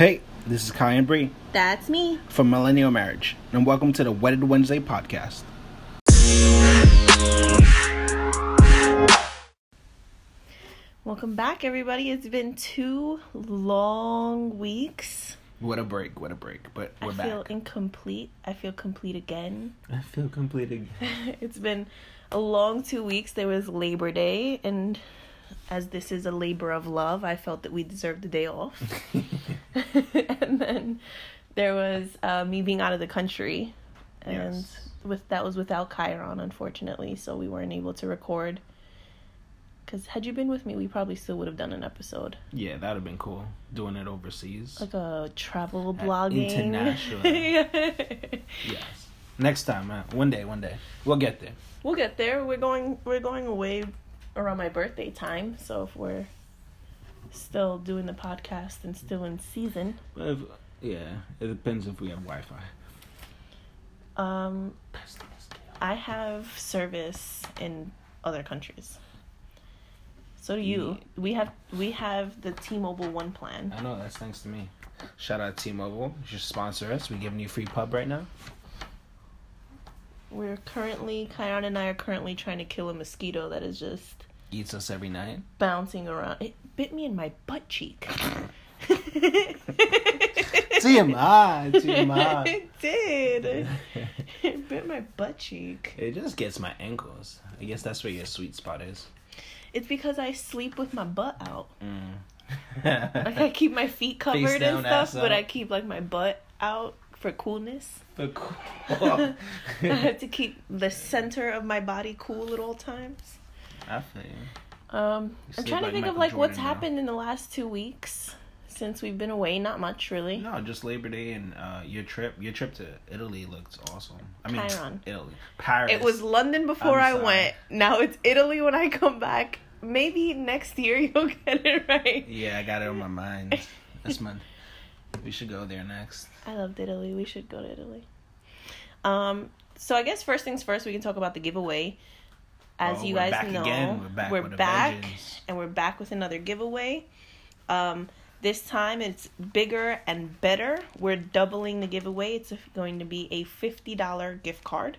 Hey, this is Kai and Bree That's me. from Millennial Marriage, and welcome to the Wedded Wednesday podcast. Welcome back, everybody. It's been two long weeks. What a break, what a break, but we're I back. feel incomplete. I feel complete again. I feel completed. it's been a long two weeks. There was Labor Day, and as this is a labor of love, I felt that we deserved the day off. and then there was uh, me being out of the country, and Yes. with that was without Chiron, unfortunately, so we weren't able to record. Because had you been with me, we probably still would have done an episode, Yeah, that'd have been cool, doing it overseas. like a travel Uh, blogging. international. yes. Next time, man. One day, one day. We'll get there. we'll get there. We're going. We're going away around my birthday time, so if we're still doing the podcast and still in season, if, yeah, it depends if we have Wi Fi. um, I have service in other countries. So do you. We have we have the T-Mobile One plan. I know, that's thanks to me. Shout out T Mobile. You should sponsor us. we giving you free pub right now. We're currently Kion and I are currently trying to kill a mosquito that is just Eats us every night. bouncing around. It bit me in my butt cheek. TMI, TMI. it did. It bit my butt cheek. It just gets my ankles. I guess that's where your sweet spot is. It's because I sleep with my butt out. Mm. Like I keep my feet covered Face and stuff, but. I keep like my butt out for coolness. but cool. I have to keep the center of my body cool at all times. I feel you. Um, You I'm trying to think of Michael like what's now. happened in the last two weeks since we've been away. Not much, really. No, just Labor Day and uh, your trip. Your trip to Italy looked awesome. I mean, Chiron. Italy, Paris. It was London before I went. Now it's Italy when I come back. Maybe next year you'll get it right. Yeah, I got it on my mind. This month, we should go there next. I loved Italy. We should go to Italy. Um, so I guess first things first, we can talk about the giveaway. As Oh, you guys know, again. We're back a back, and we're back with another giveaway. Um, this time it's bigger and better. We're doubling the giveaway. It's going to be a fifty dollar gift card.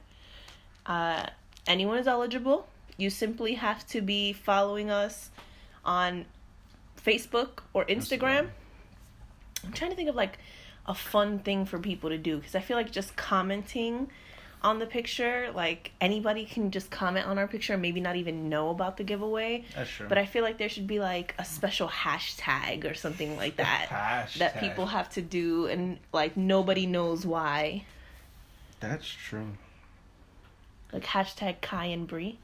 Uh, anyone is eligible. You simply have to be following us on Facebook or Instagram. I'm trying to think of like a fun thing for people to do because I feel like just commenting on the picture, like anybody can just comment on our picture and maybe not even know about the giveaway. That's true. But I feel like there should be like a special hashtag or something like that that people have to do and like nobody knows why. That's true. Like hashtag Kai and Bree.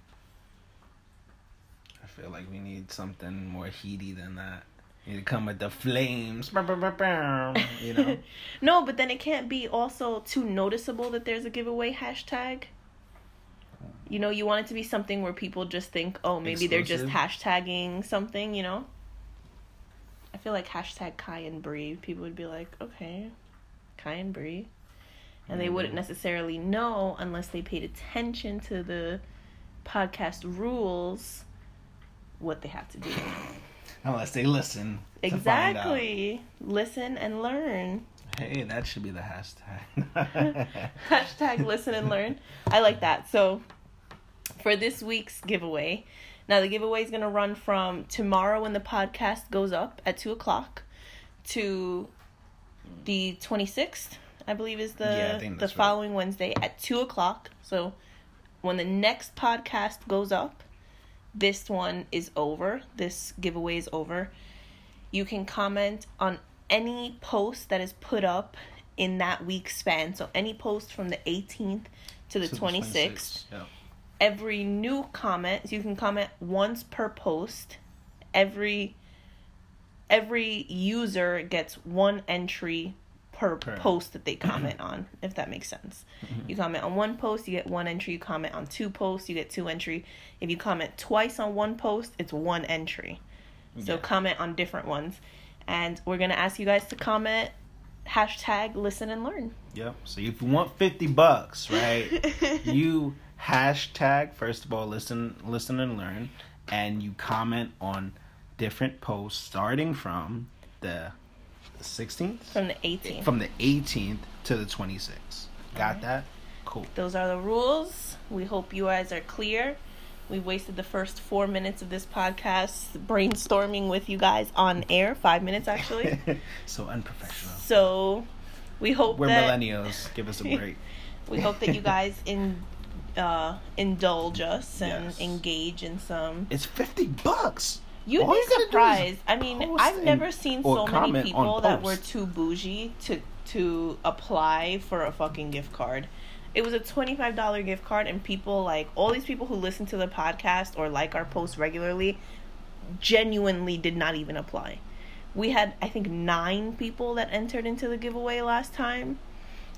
I feel like we need something more heaty than that. You come with the flames. You know. No, but then it can't be also too noticeable that there's a giveaway hashtag. You know, you want it to be something where people just think, oh, maybe they're just hashtagging something, you know? I feel like hashtag Kai and Bree, people would be like, okay, Kai and Bree. And they wouldn't necessarily know unless they paid attention to the podcast rules what they have to do. Unless they listen. to exactly. Listen and learn. Hey, that should be the hashtag. Hashtag listen and learn. I like that. So for this week's giveaway, now the giveaway is gonna run from tomorrow when the podcast goes up at two o'clock to the twenty sixth, I believe is the Yeah, the that's right. following Wednesday at two o'clock. So when the next podcast goes up, this one is over. This giveaway is over. You can comment on any post that is put up in that week span. So any post from the 18th to the To 26th. Yeah. Every new comment, so you can comment once per post. Every every user gets one entry per, Per. post that they comment on, if that makes sense. Mm-hmm. You comment on one post, you get one entry. You comment on two posts, you get two entry. If you comment twice on one post, it's one entry. So Yeah. comment on different ones. And we're gonna ask you guys to comment hashtag listen and learn. Yep. So if you want fifty bucks, right? you hashtag first of all listen listen and learn and you comment on different posts starting from the 16th from the 18th. from the 18th to the 26th. Got Alright. that? Cool. Those are the rules. We hope you guys are clear. We wasted the first four minutes of this podcast brainstorming with you guys on air. Five minutes actually. so unprofessional. so we hope We're that millennials. Give us a break. we hope that you guys in uh, indulge us and Yes. engage in some. It's 50 bucks. You'd All be you gotta do is surprised. I mean, I've never seen so many people that were too bougie to to apply for a fucking gift card. It was a twenty five dollar gift card, and people like all these people who listen to the podcast or like our posts regularly, genuinely did not even apply. We had I think nine people that entered into the giveaway last time.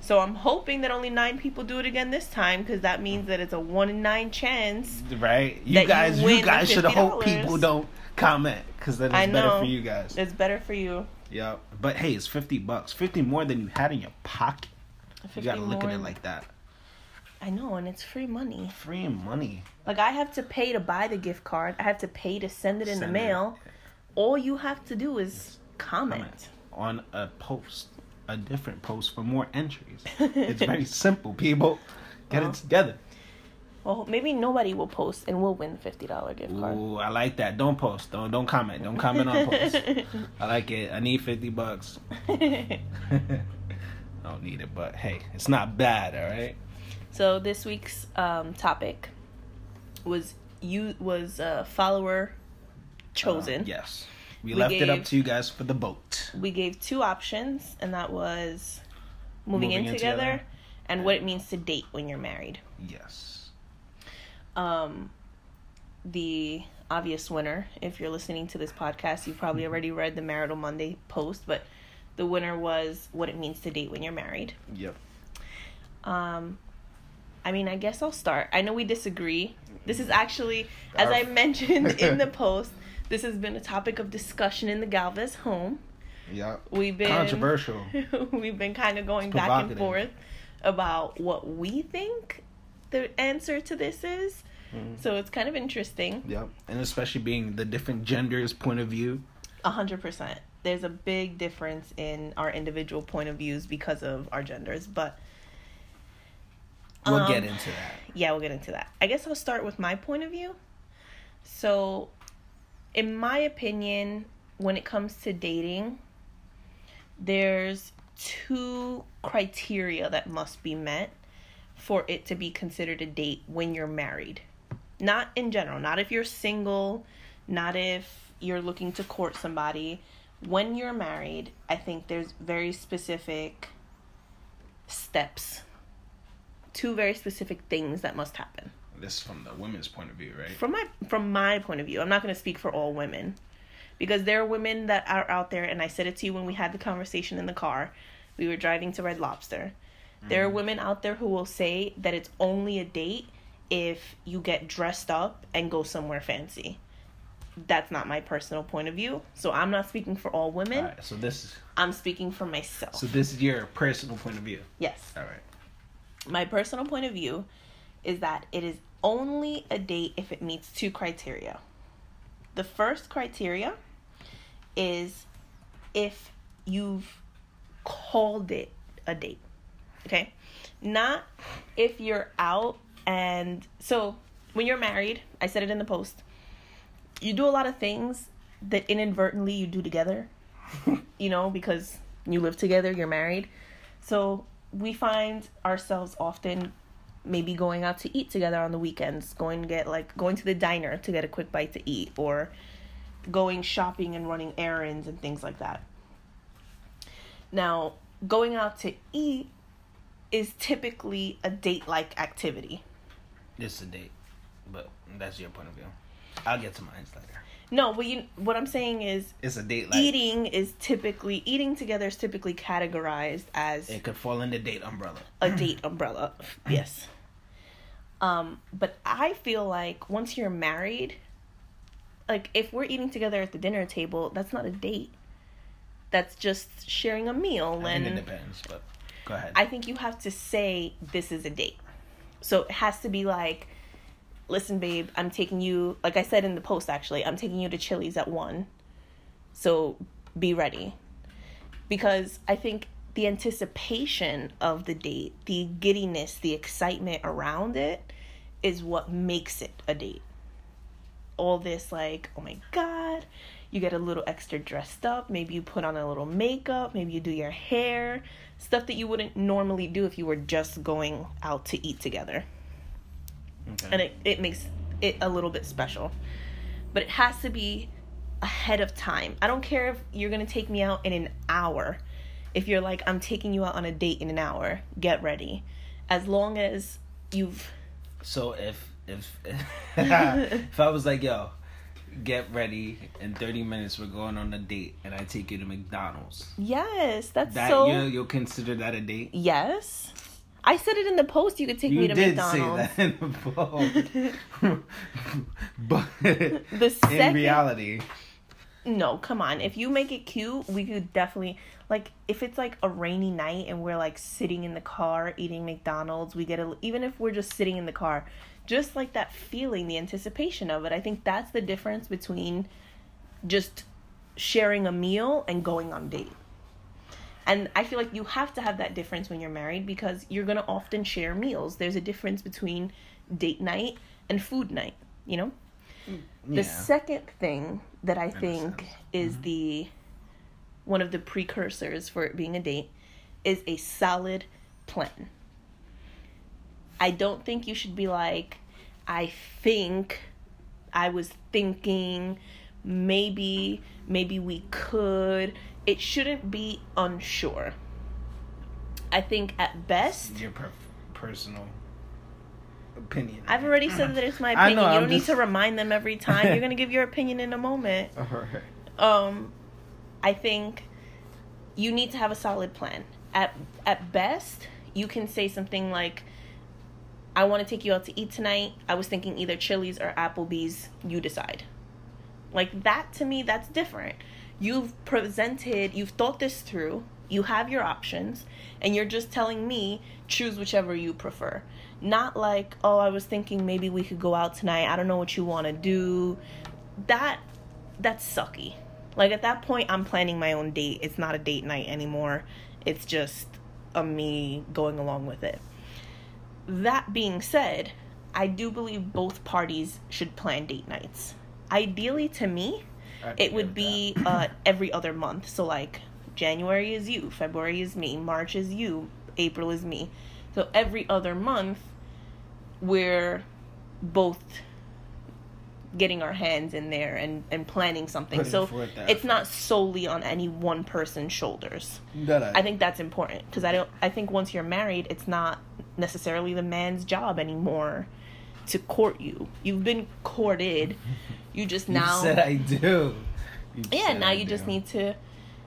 So I'm hoping that only nine people do it again this time because that means that it's a one in nine chance. Right? You That you guys, you, guys should hope people don't comment because then it's better for you guys. It's better for you. Yeah, but hey, it's 50 bucks. 50 more than you had in your pocket. You gotta look at it like that. I know, and it's free money. Free money. Like I have to pay to buy the gift card. I have to pay to send it in Send the it. mail. All you have to do is comment. Comment on a post, a different post for more entries. it's very simple, people. Get it together. Well, maybe nobody will post and we'll win fifty dollar gift card. Ooh, I like that. Don't post. Don't don't comment. Don't comment on posts. I like it. I need 50 bucks. I don't need it, but hey, it's not bad, all right? so this week's um, topic was you was a follower chosen. Uh, yes. We, We left it up to you guys for the vote. We gave two options, and that was moving, in, Moving in together, together. and what it means to date when you're married. Yes. Um, the obvious winner. If you're listening to this podcast, you've probably already read the Marital Monday post, but the winner was what it means to date when you're married. Yep. Um, I mean, I guess I'll start. I know we disagree. This is actually, as I mentioned in the post, this has been a topic of discussion in the Galvez home. Yep. We've been Controversial. we've been kind of going back and forth about what we think the answer to this is. Mhm. So it's kind of interesting. Yep. And especially being the different genders' point of view. A hundred percent. There's a big difference in our individual point of views because of our genders, but We'll Um, get into that. yeah, we'll get into that. I guess I'll start with my point of view. So, in my opinion, when it comes to dating, there's two criteria that must be met for it to be considered a date when you're married. Not in general, not if you're single, not if you're looking to court somebody. When you're married, I think there's very specific steps. Two very specific things that must happen. This is from the women's point of view, right? From my from my point of view, I'm not going to speak for all women because there are women that are out there and I said it to you when we had the conversation in the car. We were driving to Red Lobster. There are mm. women out there who will say that it's only a date if you get dressed up and go somewhere fancy. That's not my personal point of view. So I'm not speaking for all women. All right, so this is I'm speaking for myself. so this is your personal point of view. yes. All right. my personal point of view is that it is only a date if it meets two criteria. The first criteria is if you've called it a date. Okay? Not if you're out and so when you're married, I said it in the post, you do a lot of things that inadvertently you do together. you know, because you live together, you're married. So we find ourselves often maybe going out to eat together on the weekends, going to get like going to the diner to get a quick bite to eat or going shopping and running errands and things like that. Now, going out to eat is typically a date like activity. This is a date, but that's your point of view. I'll get to mine later. No, but you what I'm saying is It's a date like eating is typically eating together is typically categorized as it could fall in the date umbrella. a date umbrella. Yes. Um, but I feel like once you're married, like if we're eating together at the dinner table, that's not a date. That's just sharing a meal I think it depends, but go ahead. I think you have to say this is a date. So it has to be like, listen, babe, I'm taking you, like I said in the post actually, I'm taking you to Chili's at one. So be ready. because I think the anticipation of the date, the giddiness, the excitement around it is what makes it a date. All this, like, oh my God, you get a little extra dressed up. Maybe you put on a little makeup. Maybe you do your hair. Stuff that you wouldn't normally do if you were just going out to eat together. Okay. And it, it makes it a little bit special. But it has to be ahead of time. I don't care if you're going to take me out in an hour. If you're like, I'm taking you out on a date in an hour, get ready. As long as you've. So if if if I was like, yo, get ready in thirty minutes, we're going on a date, and I take you to McDonald's. Yes, that's That so. you you'll consider that a date? Yes. I said it in the post. You could take you me to did McDonald's. say that in the post, but The in reality, No, come on. If you make it cute, we could definitely like if it's like a rainy night and we're like sitting in the car eating McDonald's, we get a even if we're just sitting in the car, just like that feeling, the anticipation of it. I think that's the difference between just sharing a meal and going on date. And I feel like you have to have that difference when you're married because you're going to often share meals. There's a difference between date night and food night, you know? Mm. The second thing that I think sense. is mm-hmm. the one of the precursors for it being a date is a solid plan. I don't think you should be like, I think, I was thinking, maybe, maybe we could. It shouldn't be unsure. I think at best, your per- personal opinion. I've already said that it's my opinion. know, you I'm don't need just- to remind them every time. You're gonna give your opinion in a moment. Alright. Um, I think you need to have a solid plan. At at best, you can say something like, "I want to take you out to eat tonight. I was thinking either Chili's or Applebee's. You decide." Like that to me, that's different. You've presented, you've thought this through. You have your options, and you're just telling me choose whichever you prefer. Not like, oh, I was thinking maybe we could go out tonight. I don't know what you want to do. That that's sucky. Like at that point, I'm planning my own date. It's not a date night anymore. It's just a me going along with it. That being said, I do believe both parties should plan date nights. Ideally, to me, I'd it would be uh, every other month. So like January is you, February is me, March is you, April is me. So every other month, we're both getting our hands in there and, and planning something. Putting so it's not solely on any one person's shoulders. That I think that's important because I don't. I think once you're married, it's not necessarily the man's job anymore to court you. You've been courted. You just You now. said I do. You yeah, now I you just need to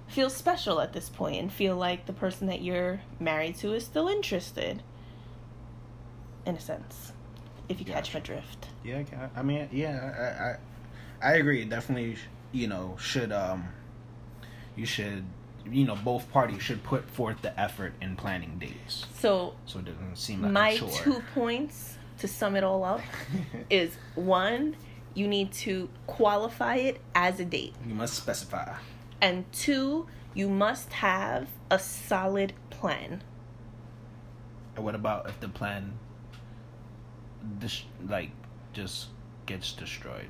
feel special at this point and feel like the person that you're married to is still interested. In a sense, if you catch my drift. Yeah, I mean, yeah, I, I, I agree. Definitely, you know, should um, you should, you know, both parties should put forth the effort in planning dates, So so it doesn't seem like my a chore. two points to sum it all up is one, you need to qualify it as a date. you must specify. And two, you must have a solid plan. And what about if the plan, dis- like, just gets destroyed?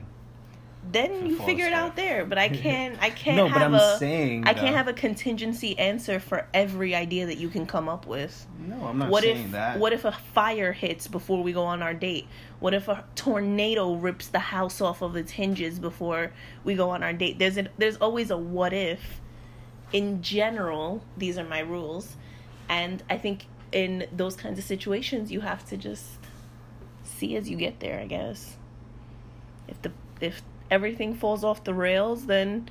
Then you figure it out there. But I can't I can't No, but have I'm a saying, I can't have a contingency answer for every idea that you can come up with. No, I'm not what saying if that. what if a fire hits before we go on our date? What if a tornado rips the house off of its hinges before we go on our date? There's a, there's always a what if. In general, these are my rules, and I think in those kinds of situations you have to just see as you get there, I guess. If the if everything falls off the rails, then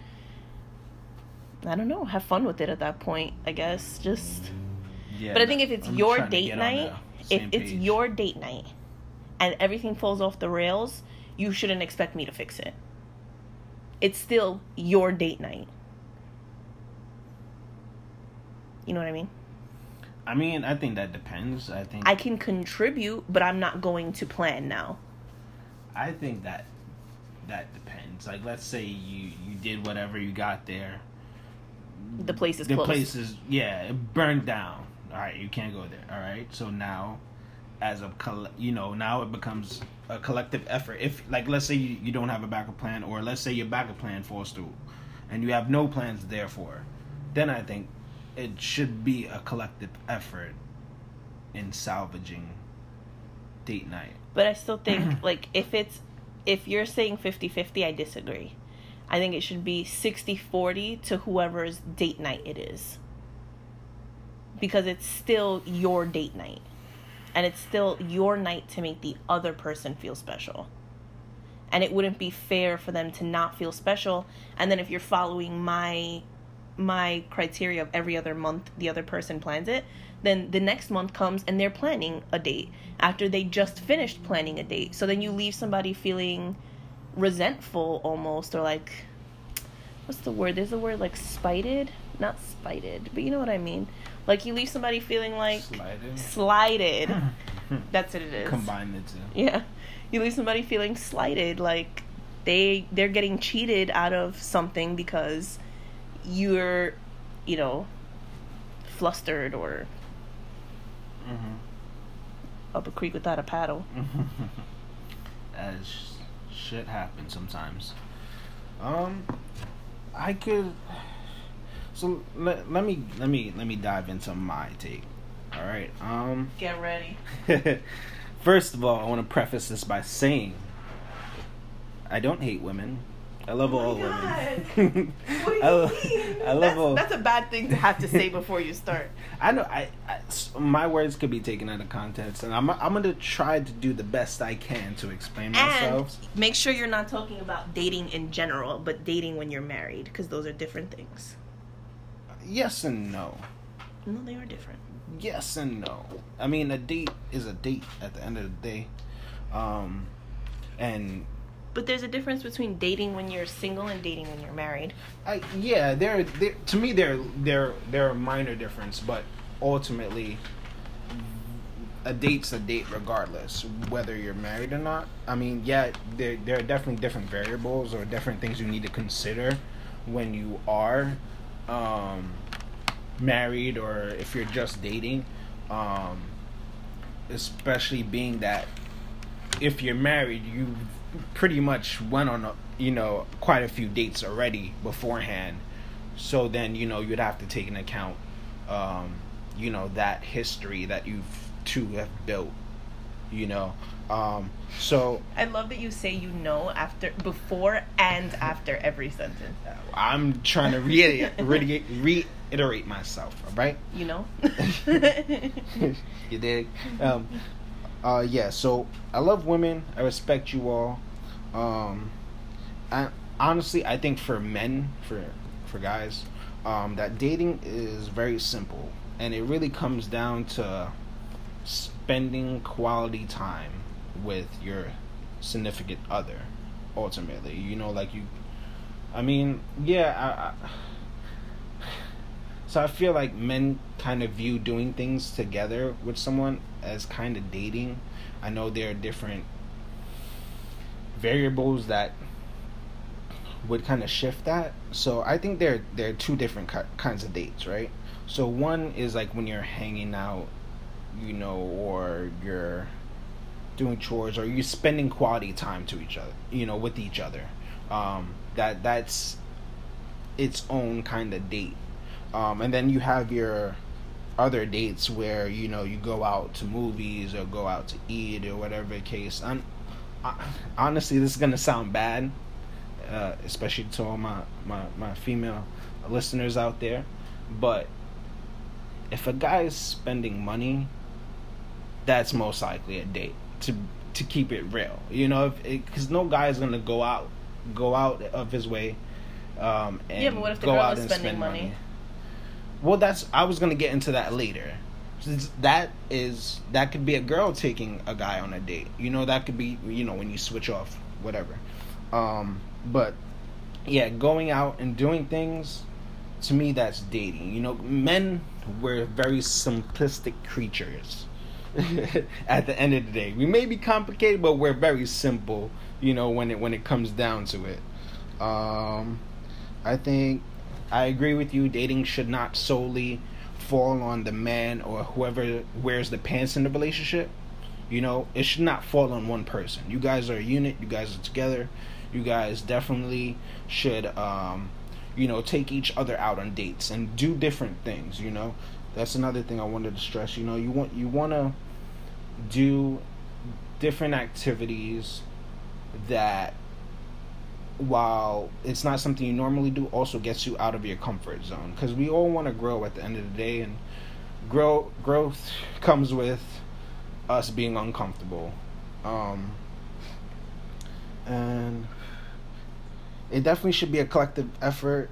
I don't know, have fun with it at that point, I guess. Just Yeah, but I think if it's I'm your date night, if same it's your date night and everything falls off the rails, you shouldn't expect me to fix it. It's still your date night. You know what I mean? I mean, I think that depends. I think I can contribute, but I'm not going to plan now. I think that that depends. Like, let's say you you did whatever you got there. the place is the closed. place is yeah it burned down. All right, you can't go there. All right, so now as a you know now it becomes a collective effort. If like let's say you, you don't have a backup plan, or let's say your backup plan falls through, and you have no plans therefore, then I think it should be a collective effort in salvaging date night. But I still think like if it's if you're saying 50-50, I disagree. I think it should be 60-40 to whoever's date night it is. Because it's still your date night. And it's still your night to make the other person feel special. And it wouldn't be fair for them to not feel special. And then if you're following my my criteria of every other month the other person plans it, then the next month comes and they're planning a date after they just finished planning a date. So then you leave somebody feeling resentful almost or like what's the word? There's a word like spited, not spited, but you know what I mean. Like you leave somebody feeling like Sliding. slighted. That's what it is. Combine the two. Yeah. You leave somebody feeling slighted like they they're getting cheated out of something because you're, you know, flustered or Mm-hmm. up a creek without a paddle. As shit happens sometimes. Um, I could. So let, let me let me let me dive into my take. All right. Um. Get ready. First of all, I want to preface this by saying I don't hate women. I love all women. What do you I? I love that's, all. that's a bad thing to have to say before you start. I know. I, I my words could be taken out of context, and I'm I'm gonna try to do the best I can to explain And myself. make sure you're not talking about dating in general, but dating when you're married, because those are different things. Yes and no. No, they are different. yes and no. I mean, a date is a date at the end of the day. Um, and But there's a difference between dating when you're single and dating when you're married. I yeah, there to me there there there are minor difference, but ultimately a date's a date regardless whether you're married or not. I mean, yeah, there there are definitely different variables or different things you need to consider when you are um married or if you're just dating. Um especially being that if you're married, you pretty much went on, a, you know, quite a few dates already beforehand. So then, you know, you'd have to take into account, um, you know, that history that you've two have built, you know. Um, so I love that you say you know after, before, and after every sentence. I'm trying to reiterate, reiterate, reiterate myself, all right? You know. you dig? Um, uh, yeah. So I love women. I respect you all. Um, I honestly, I think for men, for for guys, um, that dating is very simple, and it really comes down to spending quality time with your significant other. Ultimately, you know, like you. I mean, yeah. I, I, so I feel like men kind of view doing things together with someone as kind of dating. I know there are different variables that would kind of shift that. So I think there there are two different ki- kinds of dates, right? So one is like when you're hanging out, you know, or you're doing chores or you're spending quality time to each other, you know, with each other. Um, that that's its own kind of date. Um, and then you have your other dates where you know you go out to movies or go out to eat or whatever the case. And I, honestly, this is gonna sound bad, uh, especially to all my, my my female listeners out there, but if a guy is spending money, that's most likely a date. To to keep it real, you know, because no guy is gonna go out go out of his way. Um, and Yeah, but what if the go girl out is and spending spend money? Well, that's I was gonna get into that later. That is that could be a girl taking a guy on a date. You know, that could be you know when you switch off, whatever. Um, but yeah, going out and doing things to me that's dating. You know, men we're very simplistic creatures. At the end of the day, we may be complicated, but we're very simple. You know, when it when it comes down to it. Um, I think I agree with you. Dating should not solely fall on the man or whoever wears the pants in the relationship. You know, it should not fall on one person. You guys are a unit. You guys are together. You guys definitely should, um, you know, take each other out on dates and do different things. You know, that's another thing I wanted to stress. You know, you want you want to do different activities that while it's not something you normally do also gets you out of your comfort zone. Because we all want to grow at the end of the day and grow growth comes with us being uncomfortable. Um, and it definitely should be a collective effort.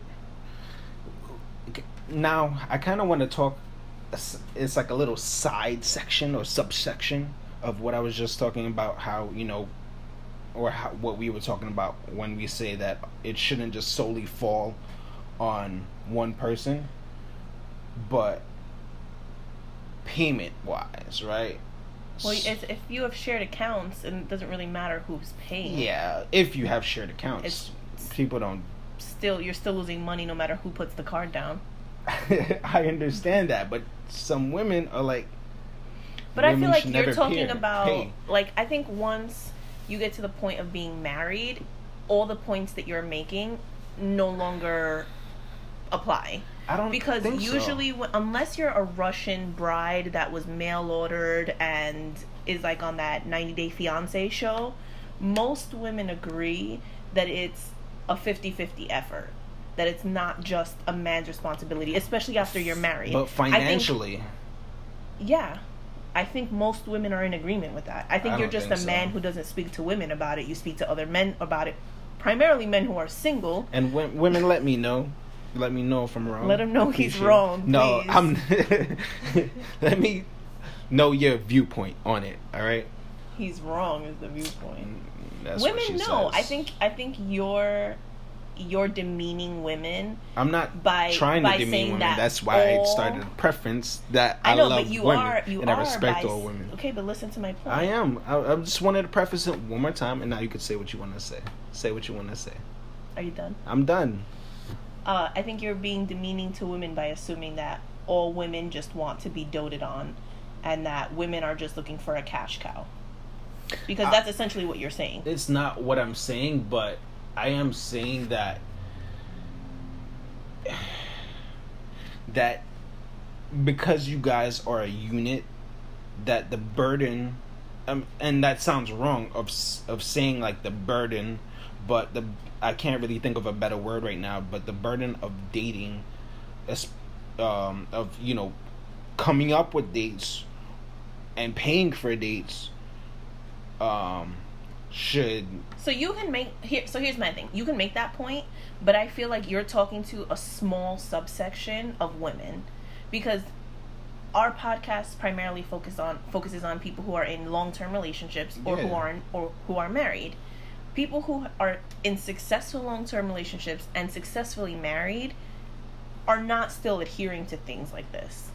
Now i kind of want to talk it's like a little side section or subsection of what i was just talking about how you know or how, what we were talking about when we say that it shouldn't just solely fall on one person, but payment wise, right? Well, if you have shared accounts, and it doesn't really matter who's paying. Yeah, if you have shared accounts, it's people don't. Still, you're still losing money no matter who puts the card down. I understand that, but some women are like. But I feel like you're talking about pay. like I think once you get to the point of being married, all the points that you're making no longer apply. I don't because usually, so. unless you're a Russian bride that was mail ordered and is like on that 90 Day Fiance show, most women agree that it's a 50-50 effort. That it's not just a man's responsibility, especially after you're married. But financially, think, yeah, I think most women are in agreement with that. I think I you're just think a man so. who doesn't speak to women about it. You speak to other men about it, primarily men who are single. And w- women, let me know. Let me know if I'm wrong. Let him know he's wrong. No, I'm. let me know your viewpoint on it. All right. He's wrong is the viewpoint. That's women know. I think. I think your you're demeaning women. I'm not by trying to demean women. That That's why all... I started a preference that I, I know, love but you women are, you and I respect by... all women. Okay, but listen to my point. I am. I, I just wanted to preface it one more time, and now you can say what you want to say. Say what you want to say. Are you done? I'm done. Uh, I think you're being demeaning to women by assuming that all women just want to be doted on, and that women are just looking for a cash cow. Because that's essentially what you're saying. It's not what I'm saying, but I am saying that that because you guys are a unit that the burden um, and that sounds wrong of of saying like the burden but the I can't really think of a better word right now but the burden of dating um of you know coming up with dates and paying for dates um should. So you can make here so here's my thing. You can make that point but i feel like you're talking to a small subsection of women because our podcast primarily focus on focuses on people who are in long-term relationships or yeah. who are in, or who are married. People who are in successful long-term relationships and successfully married are not still adhering to things like this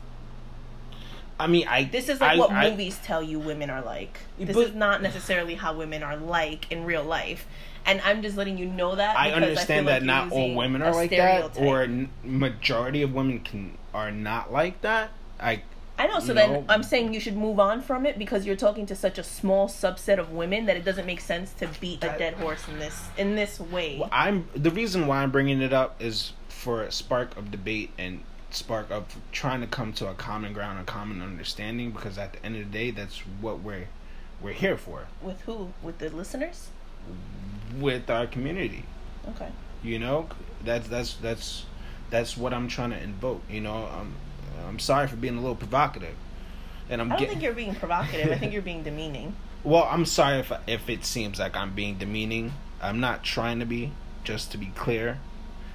I mean, I. This is like I, what I, movies tell you women are like. This but, is not necessarily how women are like in real life, and I'm just letting you know that. I understand that like not all women are like that, or majority of women can are not like that. I. I know. So then I'm saying you should move on from it because you're talking to such a small subset of women that it doesn't make sense to beat a dead horse in this in this way. Well, I'm the reason why I'm bringing it up is for a spark of debate and spark of trying to come to a common ground, a common understanding. Because at the end of the day, that's what we're we're here for. With who? With the listeners? With our community. Okay. You know, that's that's that's that's what I'm trying to invoke. You know, I'm I'm sorry for being a little provocative, and I'm. I don't think you're being provocative. I think you're being demeaning. Well, I'm sorry if if it seems like I'm being demeaning. I'm not trying to be. Just to be clear,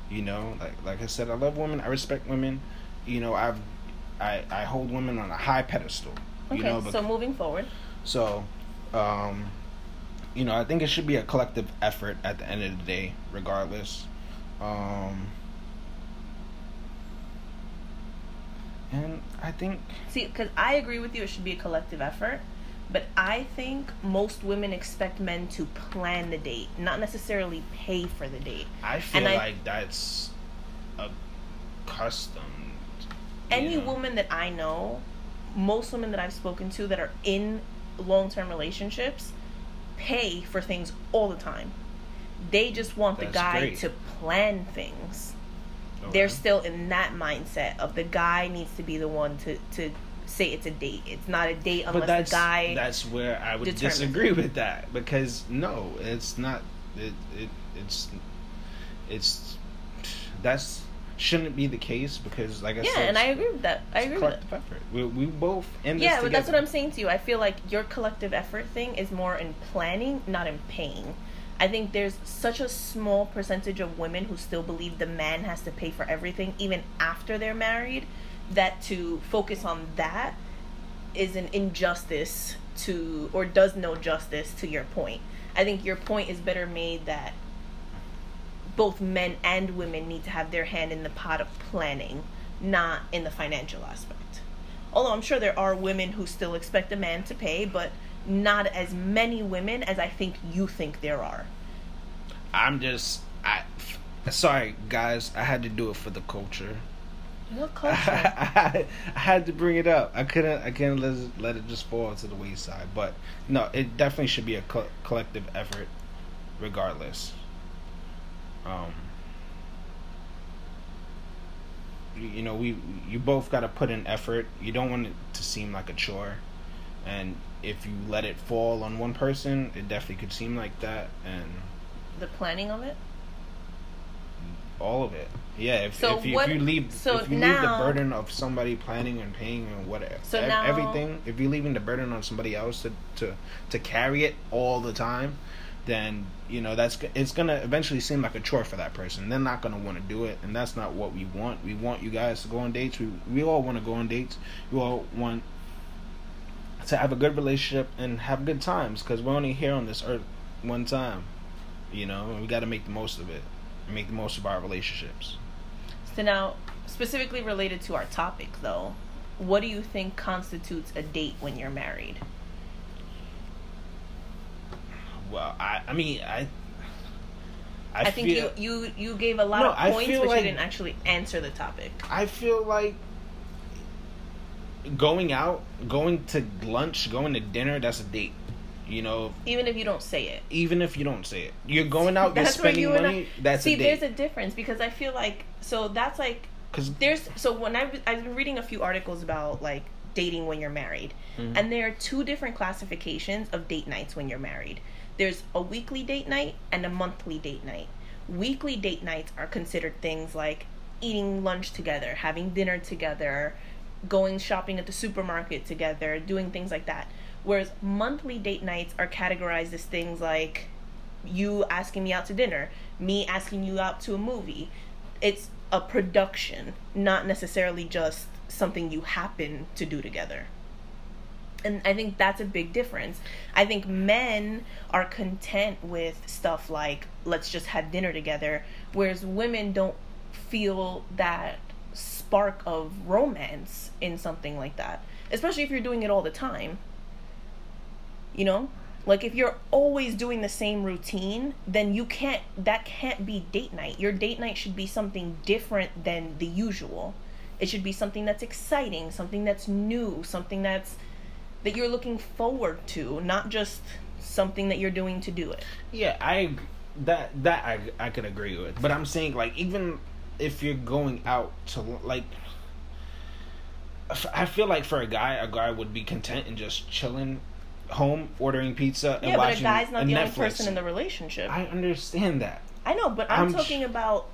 you know, like like I said, I love women. I respect women. You know, I've I I hold women on a high pedestal. Okay, you know, so moving forward. So, um, you know, I think it should be a collective effort at the end of the day, regardless. Um, and I think see, because I agree with you, it should be a collective effort. But I think most women expect men to plan the date, not necessarily pay for the date. I feel like that's a custom. Any know. woman that I know, most women that I've spoken to that are in long term relationships, pay for things all the time. They just want the guy great. to plan things. Okay. They're still in that mindset of the guy needs to be the one to to say it's a date. It's not a date unless but that's the guy. that's where I would disagree with that because no, it's not. It, it it's it's that's shouldn't be the case because like I yeah, said, and I agree with that. I agree with that. collective effort. We, we both in this Yeah, but that's what. I'm saying to you. I feel like your collective effort thing is more in planning, not in paying. I think there's such a small percentage of women who still believe the man has to pay for everything, even after they're married, that to focus on that is an injustice to, or does no justice to your point. I think your point is better made that both men and women need to have their hand in the pot of planning, not in the financial aspect. Although I'm sure there are women who still expect a man to pay, but not as many women as I think you think there are. I'm just I. Sorry, guys. I had to do it for the culture. What I, culture? had, I had to bring it up. I couldn't. I couldn't let it, let it just fall to the wayside. But no, it definitely should be a co- collective effort, regardless. Um. You, you know, we you both got to put in effort. You don't want it to seem like a chore, and if you let it fall on one person, it definitely could seem like that. And the planning of it? All of it. Yeah, if, So if, you, what- if you leave so if you leave the burden of somebody planning and paying and whatever, So now- everything, if you're leaving the burden on somebody else to, to to carry it all the time, then you know that's it's gonna eventually seem like a chore for that person. They're not gonna want to do it, and that's not what we want. We want you guys to go on dates. We we all want to go on dates. We all want to have a good relationship and have good times because we're only here on this earth one time, you know, and we got to make the most of it, and make the most of our relationships. So now, specifically related to our topic though, what do you think constitutes a date when you're married? Well, I I mean I I, I, think feel, you, you you gave a lot No, of points, but like- you didn't actually answer the topic. I feel like going out, going to lunch, going to dinner, that's a date. You know, Even if you don't say it. even if you don't say it, you're going out, you're spending you and I- money. That's See, a there's a difference because I feel like so that's like Because there's so when I I've been reading a few articles about like dating when you're married, Mhm. and there are two different classifications of date nights when you're married. There's a weekly date night and a monthly date night. Weekly date nights are considered things like eating lunch together, having dinner together, going shopping at the supermarket together, doing things like that. Whereas monthly date nights are categorized as things like you asking me out to dinner, me asking you out to a movie. It's a production, not necessarily just something you happen to do together. And I think that's a big difference. I think men are content with stuff like let's just have dinner together, whereas women don't feel that spark of romance in something like that, especially if you're doing it all the time. You know? Like if you're always doing the same routine, then you can't that can't be date night. Your date night should be something different than the usual. It should be something that's exciting, something that's new, something that's that you're looking forward to, not just something that you're doing to do it. Yeah, I that that I I could agree with, but I'm saying like even if you're going out to like, I feel like for a guy, a guy would be content in just chilling home, ordering pizza, and yeah, but a watching guy's not a the Netflix. only person in the relationship. I understand that. I know, but I'm, I'm talking about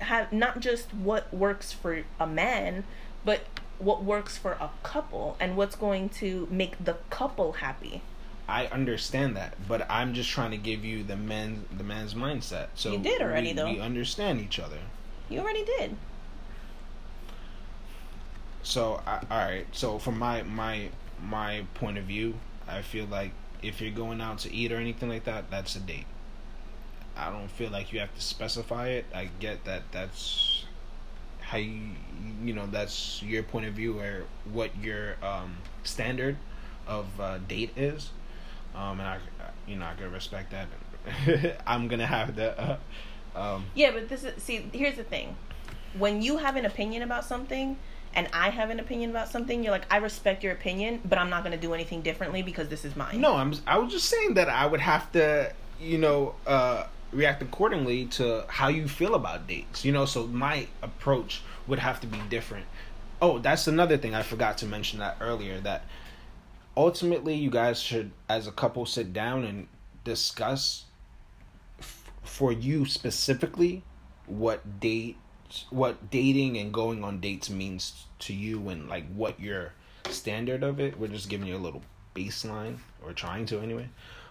have not just what works for a man, but what works for a couple and what's going to make the couple happy. I understand that, but I'm just trying to give you the men the man's mindset. So You did already, we, though. We understand each other. You already did. So I, all right. So from my my my point of view, I feel like if you're going out to eat or anything like that, that's a date. I don't feel like you have to specify it. I get that that's how you you know that's your point of view or what your um, standard of uh, date is, um, and I you know I can respect that. I'm gonna have the uh, um, Yeah, but this is see. Here's the thing. when you have an opinion about something and I have an opinion about something, you're like, I respect your opinion, but I'm not going to do anything differently because this is mine. No, I'm. I was just saying that I would have to, you know, uh, react accordingly to how you feel about dates. You know, so my approach would have to be different. Oh, that's another thing I forgot to mention that earlier. That ultimately, you guys should, as a couple, sit down and discuss f- for you specifically what date what dating and going on dates means to you and like what your standard of it. We're just giving you a little baseline or trying to anyway.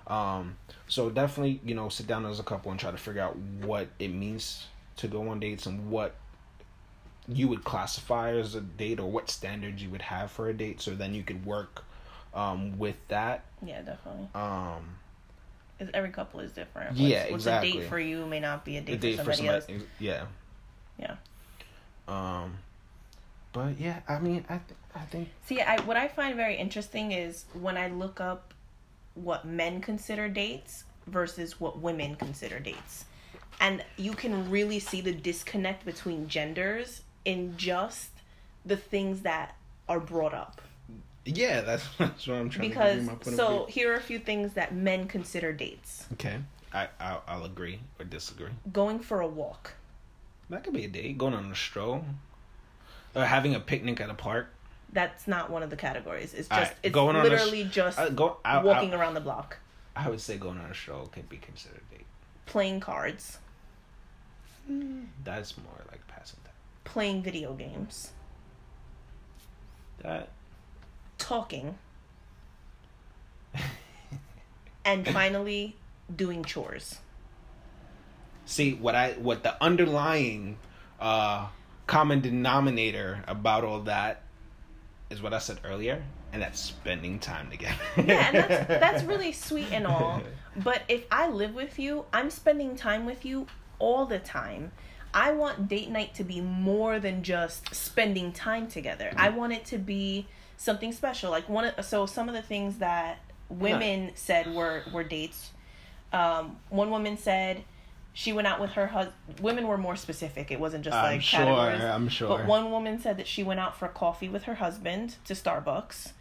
Um, so definitely, you know, sit down as a couple and try to figure out what it means to go on dates and what you would classify as a date or what standards you would have for a date so then you could work um, with that. Yeah, definitely. Um, every couple is different. What's, Yeah, What's a date for you may not be a a date, date for for somebody, somebody, else. yeah. Yeah. Um, but yeah, I mean, I th- I think See, I what I find very interesting is when I look up what men consider dates versus what women consider dates. And you can really see the disconnect between genders in just the things that are brought up. yeah, that's that's what I'm trying Because to give my point so here are a few things that men consider dates. Okay, I I'll, I'll agree or disagree. Going for a walk. That could be a date. Going on a stroll, or having a picnic at a park. That's not one of the categories. It's just Alright, it's going on sh- literally just Uh, go. I, walking I, around the block, I would say going on a stroll could be considered a date. playing cards, That's more like passing time. playing video games, That talking, and finally doing chores. See what I what the underlying uh common denominator about all that is what I said earlier, and that's spending time together. Yeah, and that's that's really sweet and all. But if I live with you, I'm spending time with you all the time. I want date night to be more than just spending time together. I want it to be something special. Like one of, so some of the things that women said were were dates. Um, one woman said she went out with her husband. Women were more specific. It wasn't just like I'm sure, categories. I'm sure. But one woman said that she went out for coffee with her husband to Starbucks,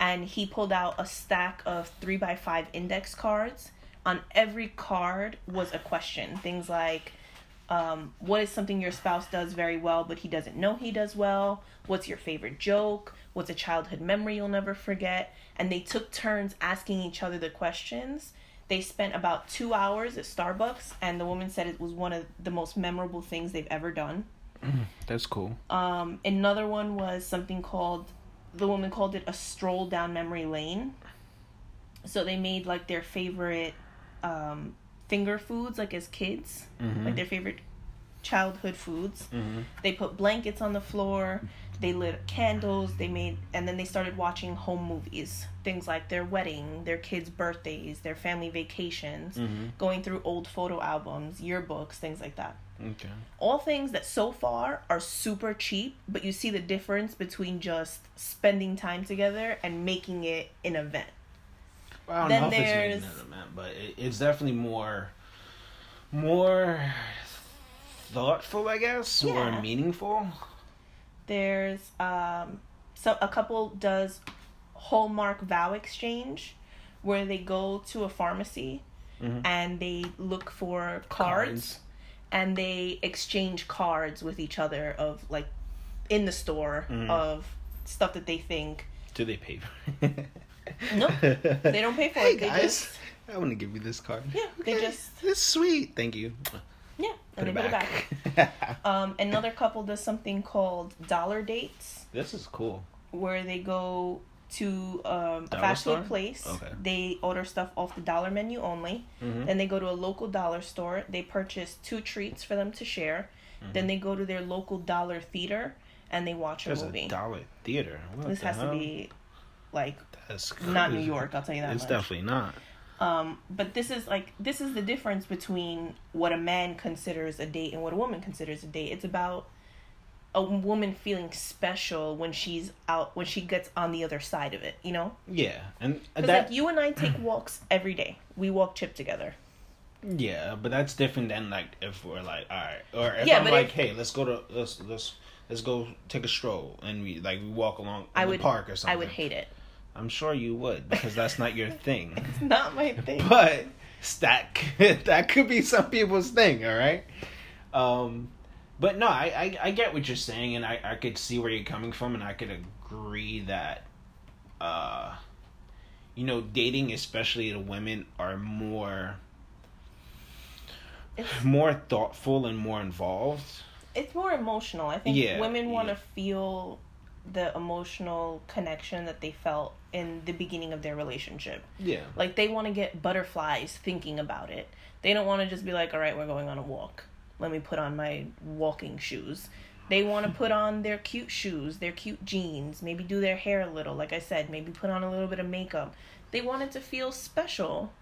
and he pulled out a stack of three by five index cards. On every card was a question. Things like, um, what is something your spouse does very well but he doesn't know he does well? What's your favorite joke? What's a childhood memory you'll never forget? And they took turns asking each other the questions. They spent about two hours at Starbucks, and the woman said it was one of the most memorable things they've ever done. that's cool. Um, another one was something called, the woman called it a stroll down memory lane. So they made like their favorite um, finger foods, like as kids, like their favorite childhood foods. They put blankets on the floor. They lit candles. They made, and then they started watching home movies. Things like their wedding, their kids' birthdays, their family vacations, mm-hmm. going through old photo albums, yearbooks, things like that Okay. all things that so far are super cheap, but you see the difference between just spending time together and making it an event. Well, I don't Then know if it's making an event, but it, it's definitely more, more thoughtful, I guess, Yeah. or meaningful. There's um so a couple does Hallmark vow exchange where they go to a pharmacy Mhm. and they look for cards, Cards. and they exchange cards with each other of like in the store Mhm. of stuff that they think Do they pay? Nope, they don't pay for hey it. They guys, just- I want to give you this card. Yeah, they just- It's sweet. Thank you. Yeah, Put and they back. put it back. Um, another couple does something called dollar dates, this is cool. where they go to um, a fast food place. Okay. They order stuff off the dollar menu only. Mhm. Then they go to a local dollar store. They purchase two treats for them to share. Then they go to their local dollar theater and they watch a There's movie. a dollar theater. What this the has hell? to be like not New. York. I'll tell you that It's much. definitely not. Um, but this is like this is the difference between what a man considers a date and what a woman considers a date. It's about a woman feeling special when she's out when she gets on the other side of it. You know, Yeah, and that like you and I take walks every day. We walk chip together. Yeah, but that's different than like if we're like, all right, or if Yeah, I'm like, if- hey, let's go to let's let's let's go take a stroll and we like we walk along in I the would park or something. I would hate it. I'm sure you would because that's not your thing. It's not my thing. but that could, that could be some people's thing. All right. Um, but no, I, I I get what you're saying, and I I could see where you're coming from, and I could agree that, uh, you know, dating, especially the women, are more It's, more thoughtful and more involved. it's more emotional. I think Yeah, women want to yeah. feel the emotional connection that they felt in the beginning of their relationship. Yeah. Like they want to get butterflies thinking about it. They don't want to just be like, "All right, we're going on a walk. Let me put on my walking shoes." They want to put on their cute shoes, their cute jeans, maybe do their hair a little, like I said, maybe put on a little bit of makeup. They want it to feel special.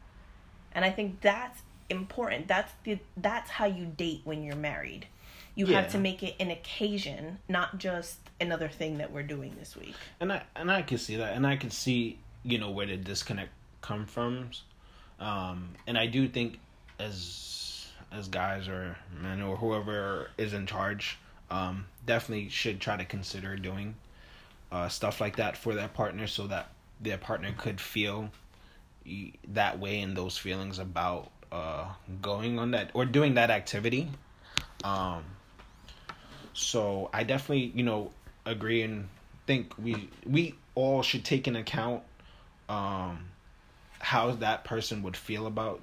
And I think that's important. That's the that's how you date when you're married. You Yeah. have to make it an occasion, not just another thing that we're doing this week. and I and I can see that, and I can see you know where the disconnect come from, um, and I do think as as guys or men or whoever is in charge, um, definitely should try to consider doing uh, stuff like that for their partner, so that their partner could feel that way and those feelings about uh, going on that or doing that activity. Um, so I definitely, you know, agree and think we we all should take in account um how that person would feel about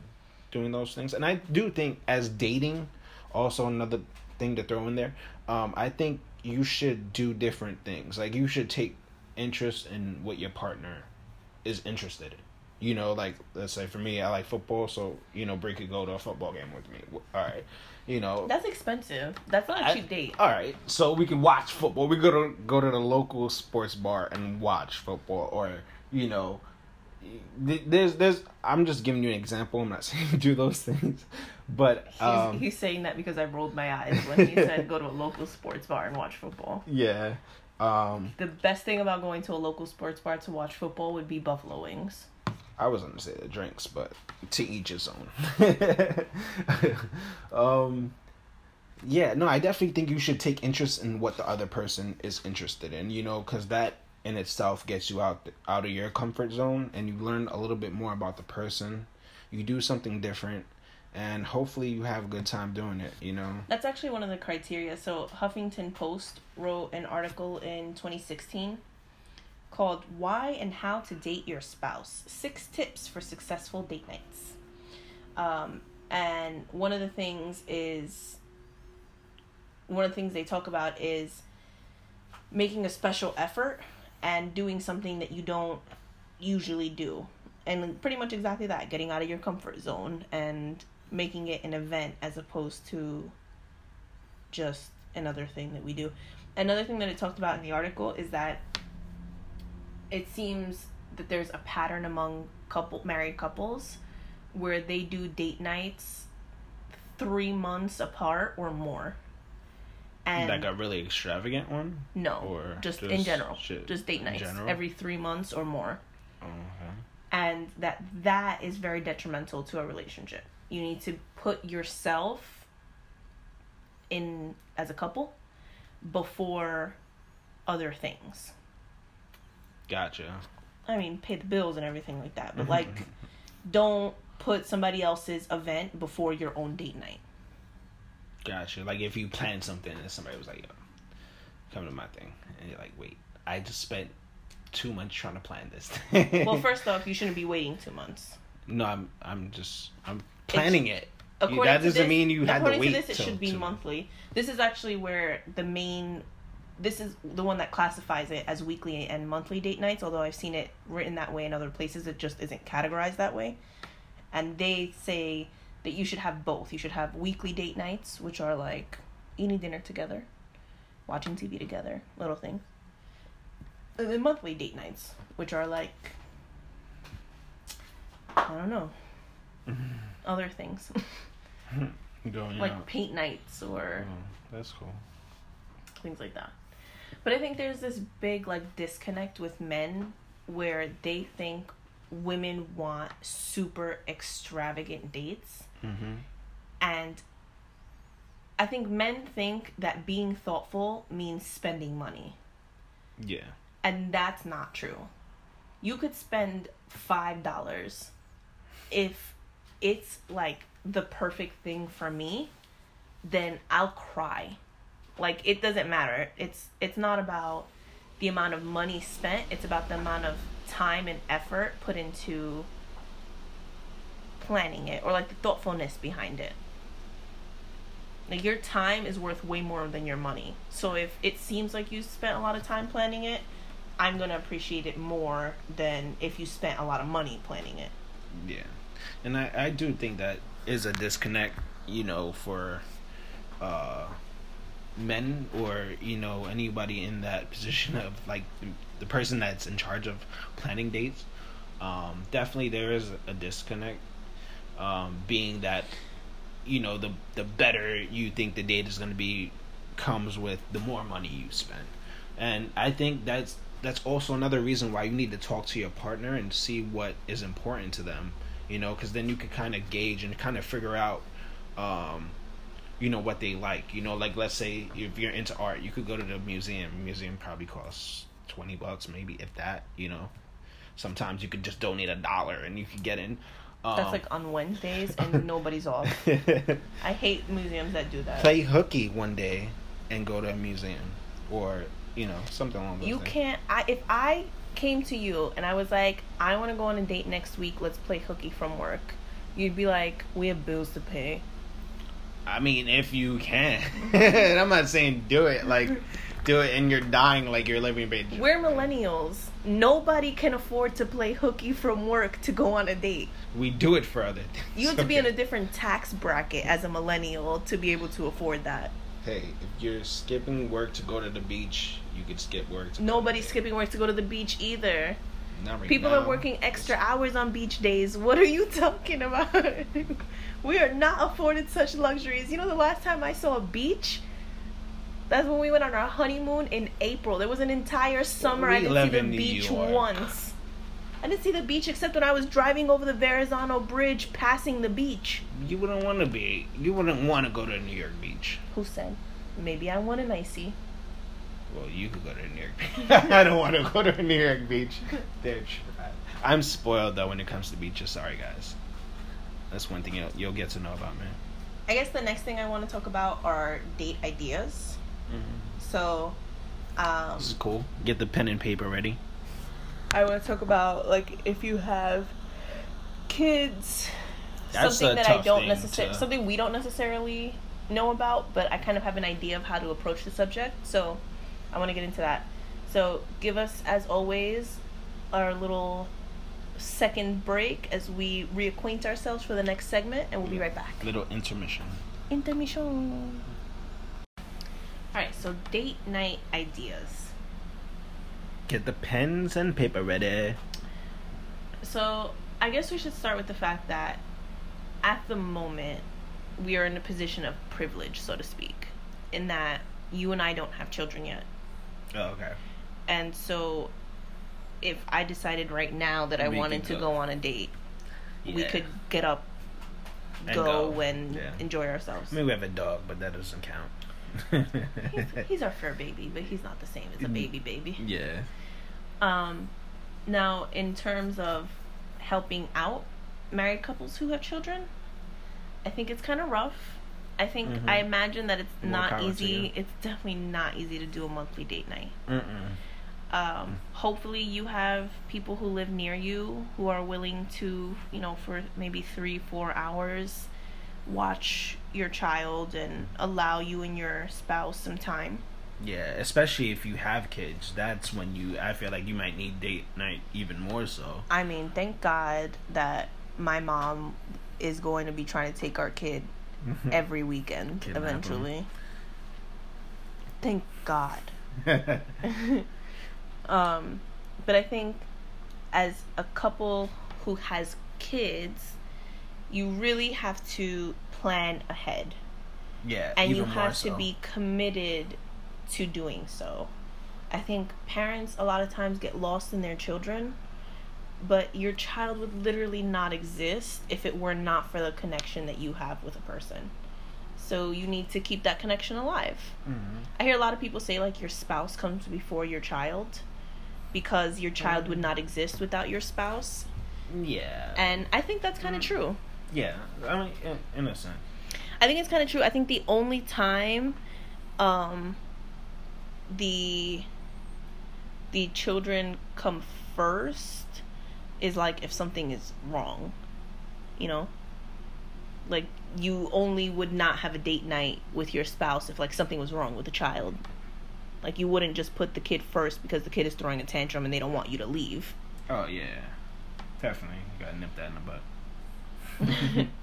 doing those things. And I do think as dating, also another thing to throw in there, um, I think you should do different things. Like you should take interest in what your partner is interested in. You know, like let's say for me, I like football, so you know, Bree could go to a football game with me. All right, you know, That's expensive. That's not a I- cheap date. all right, so we can watch football. We go to go to the local sports bar and watch football, or you know, there's there's. I'm just giving you an example. I'm not saying do those things, but He's, um, he's saying that because I rolled my eyes when he said go to a local sports bar and watch football. yeah, um, The best thing about going to a local sports bar to watch football would be buffalo wings. I was gonna say the drinks, but to each his own. um, yeah, no, I definitely think you should take interest in what the other person is interested in. You know, because that in itself gets you out out of your comfort zone, and you learn a little bit more about the person. You do something different, and hopefully you have a good time doing it. You know. That's actually one of the criteria. So Huffington Post wrote an article in 2016 called "Why and How to Date Your Spouse: Six Tips for Successful Date Nights." Um, and one of the things is one of the things they talk about is making a special effort and doing something that you don't usually do. And pretty much exactly that, getting out of your comfort zone and making it an event as opposed to just another thing that we do. Another thing that it talked about in the article is that it seems that there's a pattern among couple married couples where they do date nights 3 months apart or more. And like a really extravagant one. no, or just, in general, shit just date nights general? every 3 months or more. Okay. and that that is very detrimental to a relationship you need to put yourself in as a couple before other things Gotcha. i mean pay the bills and everything like that but mm-hmm. like don't put somebody else's event before your own date night Gotcha. Like if you plan something and somebody was like, "Yo, come to my thing," and you're like, "Wait, I just spent two months trying to plan this." well first off you shouldn't be waiting two months no, I'm I'm just I'm planning it. You- that doesn't this- mean you had to wait. according to this it should be monthly this is actually where the main this is the one that classifies it as weekly and monthly date nights although i've seen it written that way in other places. It just isn't categorized that way. And they say that you should have both. You should have weekly date nights which are like eating dinner together watching tv together little things and then monthly date nights which are like i don't know other things. Like paint nights or Oh, that's cool. things like that. But I think there's this big like disconnect with men where they think women want super extravagant dates. Mm-hmm. And I think men think that being thoughtful means spending money. Yeah. And that's not true. You could spend $5 if it's like the perfect thing for me, then I'll cry. Like it doesn't matter. It's it's not about the amount of money spent, it's about the amount of time and effort put into planning it or like the thoughtfulness behind it. Like your time is worth way more than your money. So if it seems like you spent a lot of time planning it, I'm going to appreciate it more than if you spent a lot of money planning it. Yeah. And I, I do think that is a disconnect, you know, for uh men or you know anybody in that position of like the, person that's in charge of planning dates um definitely there is a disconnect um being that you know the the better you think the date is going to be comes with the more money you spend. And i think that's that's also another reason why you need to talk to your partner and see what is important to them you know because then you can kind of gauge and kind of figure out um you know what they like you know like let's say if you're into art you could go to the museum museum probably costs 20 bucks maybe if that you know sometimes you could just donate a dollar and you could get in um, That's like on Wednesdays and nobody's off. I hate museums that do that. play hooky one day and go to a museum or you know something along those You lines. can't. I if I came to you and I was like, I want to go on a date next week. Let's play hooky from work. You'd be like, we have bills to pay. I mean, if you can. and I'm not saying do it like do it and you're dying like you're living. We're millennials. Nobody can afford to play hooky from work to go on a date. We do it for other. You have to be in a different tax bracket as a millennial to be able to afford that. Hey, if you're skipping work to go to the beach, you could skip work. To go Nobody's skipping work to go to the beach either. Right People now. are working extra hours on beach days. What are you talking about? we are not afforded such luxuries. You know, the last time I saw a beach, that's when we went on our honeymoon in April. There was an entire summer We I didn't see the beach York. once. I didn't see the beach except when I was driving over the Verrazano Bridge passing the beach. You wouldn't want to be. You wouldn't want to go to New York Beach. Who said? Maybe I want an icy. Well, you could go to New York Beach. I don't want to go to New York Beach. They're trash. I'm spoiled though when it comes to beaches. Sorry, guys. That's one thing you'll, you'll get to know about me. I guess the next thing I want to talk about are date ideas. So, um, This is cool. Get the pen and paper ready. I want to talk about like if you have kids, That's something a that I tough don't thing necessarily, to- something we don't necessarily know about, but I kind of have an idea of how to approach the subject. So, I want to get into that. So, give us as always our little second break as we reacquaint ourselves for the next segment, and we'll be right back. Little intermission. Intermission. All right, so date night ideas. Get the pens and paper ready. So I guess we should start with the fact that at the moment we are in a position of privilege, so to speak, in that you and I don't have children yet. Oh, okay. And so if I decided right now that I We wanted to go. on a date, we could get up, And go, go. and Yeah. enjoy ourselves. I mean, we have a dog, but that doesn't count. he's, he's our fur baby, but he's not the same as a Mm. baby baby. yeah. Um, now, in terms of helping out married couples who have children, I think it's kind of rough. I think Mhm. I imagine that it's More not power to you. easy. It's definitely not easy to do a monthly date night. Um, hopefully, you have people who live near you who are willing to, you know, for maybe three, four hours, watch your child and allow you and your spouse some time. Yeah, especially if you have kids, that's when you. I feel like you might need date night even more so. I mean, thank God that my mom is going to be trying to take our kid every weekend Kidnap 'em. eventually. Thank God. Um, but I think as a couple who has kids, you really have to plan ahead. yeah, And you have to be committed to doing so. I think parents a lot of times get lost in their children but your child would literally not exist if it were not for the connection that you have with a person. So you need to keep that connection alive. Mm-hmm. I hear a lot of people say like your spouse comes before your child because your child would not exist without your spouse. Yeah. And I think that's kind of Mm. true. yeah. I mean, in, in a sense. I think it's kind of true. I think the only time um the the children come first is like if something is wrong. You know? Like you only would not have a date night with your spouse if like something was wrong with the child. Like you wouldn't just put the kid first because the kid is throwing a tantrum and they don't want you to leave. Oh yeah. Definitely. You gotta nip that in the butt.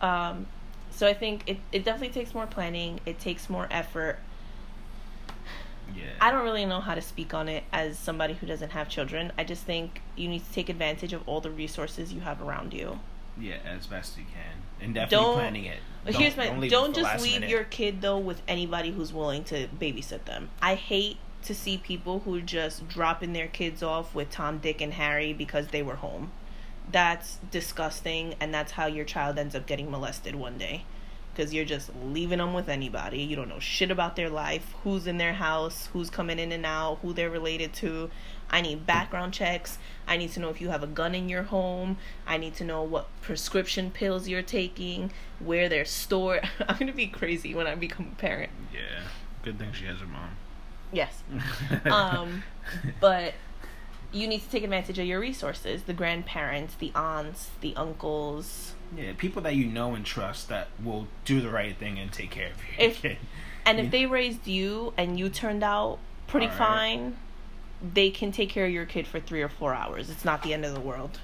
Um, so I think it, it definitely takes more planning. It takes more effort. Yeah. I don't really know how to speak on it as somebody who doesn't have children. I just think you need to take advantage of all the resources you have around you. Yeah, as best you can, and definitely Don't- planning it. Don't- here's my don't, don't, leave it for just leave minute. your kid though with anybody who's willing to babysit them. I hate to see people who are just dropping their kids off with Tom, Dick, and Harry because they were home. That's disgusting, and that's how your child ends up getting molested one day. Because you're just leaving them with anybody. You don't know shit about their life, who's in their house, who's coming in and out, who they're related to. I need background checks. I need to know if you have a gun in your home. I need to know what prescription pills you're taking, where they're stored. I'm going to be crazy when I become a parent. Yeah. Good thing she has her mom. Yes. Um, but you need to take advantage of your resources the grandparents, the aunts, the uncles. Yeah, people that you know and trust that will do the right thing and take care of your If- kid. And if they raised you and you turned out pretty Alright. fine, they can take care of your kid for three or four hours. It's not the end of the world.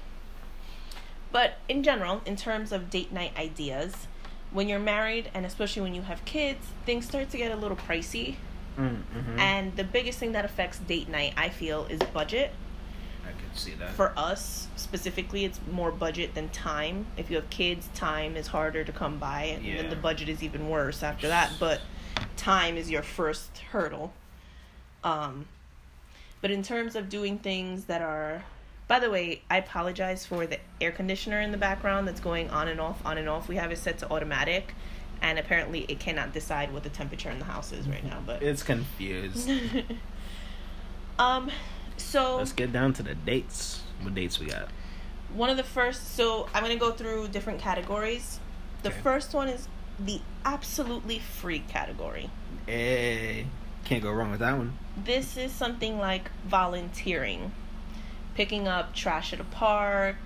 But in general, in terms of date night ideas, when you're married and especially when you have kids, things start to get a little pricey. Mm-hmm. And the biggest thing that affects date night, I feel, is budget. See that. For us specifically, it's more budget than time. If you have kids, time is harder to come by, and then the budget is even worse after that. But time is your first hurdle. Um, but in terms of doing things that are, by the way, I apologize for the air conditioner in the background that's going on and off, on and off. We have it set to automatic, and apparently it cannot decide what the temperature in the house is right now. But it's confused. um, so Let's get down to the dates. What dates we got? one of the first so i'm going to go through different categories the Okay. first one is the absolutely free category Hey, can't go wrong with that one. this is something like volunteering picking up trash at a park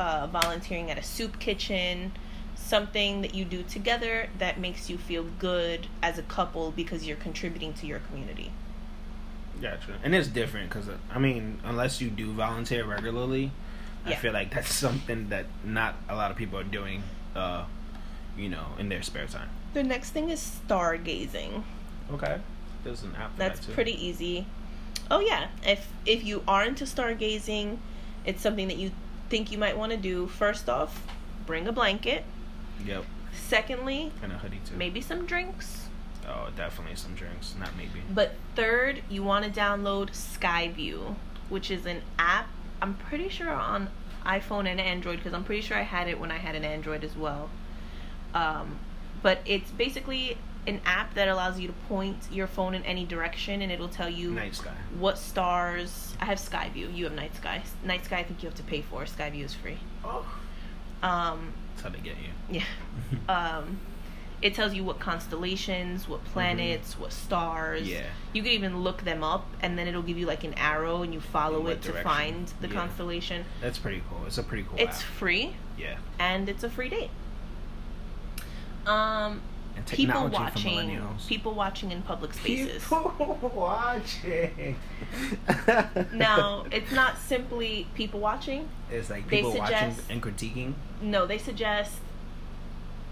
uh, volunteering at a soup kitchen something that you do together that makes you feel good as a couple because you're contributing to your community Gotcha. And it's different because I mean, unless you do volunteer regularly, I feel like that's something that not a lot of people are doing. Uh, you know, in their spare time. the next thing is stargazing Okay. There's an app. For That's that too. pretty easy. Oh yeah, if if you are into stargazing, it's something that you think you might want to do. First off, bring a blanket. Yep. Secondly, And a hoodie too. maybe some drinks. Oh, definitely some drinks. Not maybe. But third, you want to download Skyview, which is an app. I'm pretty sure on iPhone and Android because I'm pretty sure I had it when I had an Android as well. Um, but it's basically an app that allows you to point your phone in any direction and it'll tell you Night sky. what stars. I have Skyview. You have Night Sky. Night Sky, I think you have to pay for. Skyview is free. Oh. Um, That's how they get you. yeah. Um, it tells you what constellations, what planets, what stars. Mm-hmm. Yeah. You can even look them up, and then it'll give you like an arrow, and you follow it to find the Yeah. constellation. That's pretty cool. It's a pretty cool It's app. free, Yeah. and it's a free date. Um, people watching, people watching in public spaces. People watching. now, it's not simply people watching. It's like people watching and critiquing. No, they suggest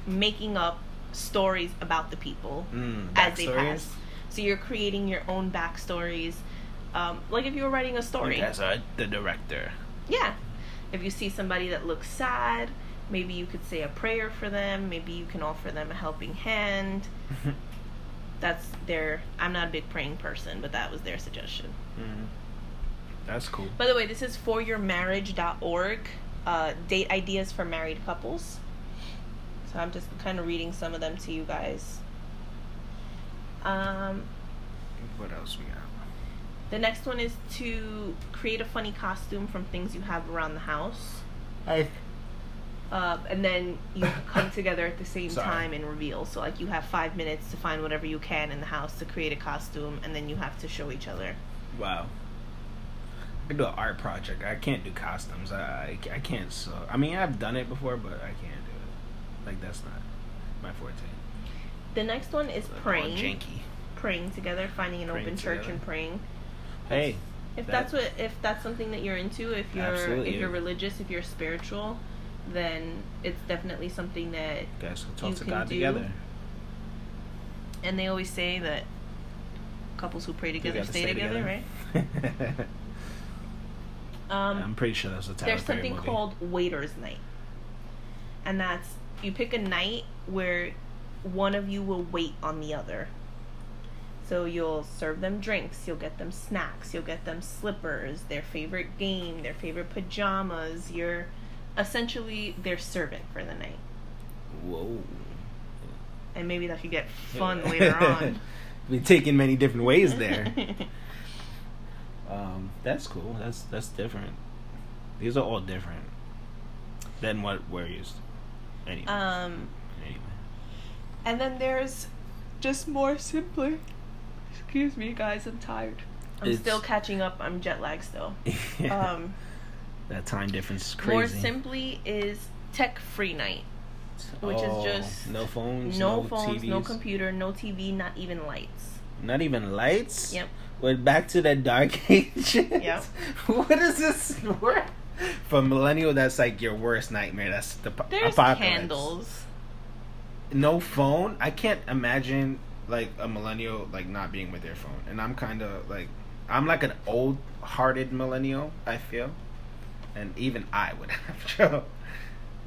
making up stories about the people Mm, as they pass. So you're creating your own backstories. Um, like if you were writing a story. Guys are the director. Yeah. If you see somebody that looks sad, maybe you could say a prayer for them. Maybe you can offer them a helping hand. That's their. I'm not a big praying person, but that was their suggestion. Mm. That's cool. By the way, this is for foryourmarriage.org. Uh, date ideas for married couples. So I'm just kind of reading some of them to you guys. Um, What else we got? the next one is to create a funny costume from things you have around the house. Hey. Uh, and then you come together at the same Sorry. time and reveal. So like you have five minutes to find whatever you can in the house to create a costume, and then you have to show each other. Wow. I can do an art project. I can't do costumes. I, I, I can't sew. I mean, I've done it before, but I can't do it. Like, that's not my forte. The next one is Like, praying. janky. Praying together, finding an Praying open church and praying. Hey, If That- that's what if that's something that you're into, if you're Absolutely. if you're religious, if you're spiritual, then it's definitely something that guys can talk You to can God do- together. and they always say that couples who pray together gotta stay, stay together, together. right? Um I'm pretty sure that's a Tyler there's Perry something movie. called waiters night. And that's you pick a night where one of you will wait on the other. So you'll serve them drinks, you'll get them snacks, you'll get them slippers, their favorite game, their favorite pajamas. You're essentially their servant for the night. Whoa. And maybe that could get fun later on. Be taking many different ways there. um, that's cool. That's that's different. These are all different than what we're used. To. Anyway, um anyway. and then there's just more simpler. Excuse me guys, I'm tired. I'm It's- still catching up. I'm jet lagged still. Um that time difference is crazy. More simply is tech free night. which is Oh, just no phones, No, no, phones, TVs, no computer, no TV, not even lights. not even lights. Yep. We're back to that dark ages. Yep. what is this? Word? For millennial, that's like your worst nightmare. That's the There's apocalypse. candles. No phone. I can't imagine like a millennial like not being with their phone. And I'm kind of like I'm like an old-hearted millennial. I feel, and even I would have trouble.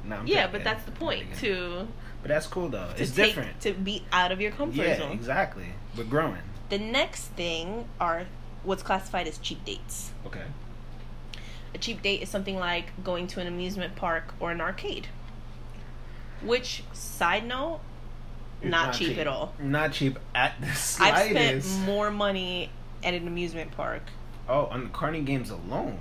No, Yeah, but that's the point to But that's cool though. It's take different. to be out of your comfort Yeah, zone. exactly. We're growing. The next thing are what's classified as cheap dates. Okay. A cheap date is something like going to an amusement park or an arcade. Which, side note, not, cheap, at all. Not cheap at the slightest. I've spent more money at an amusement park. Oh, on the carny games alone.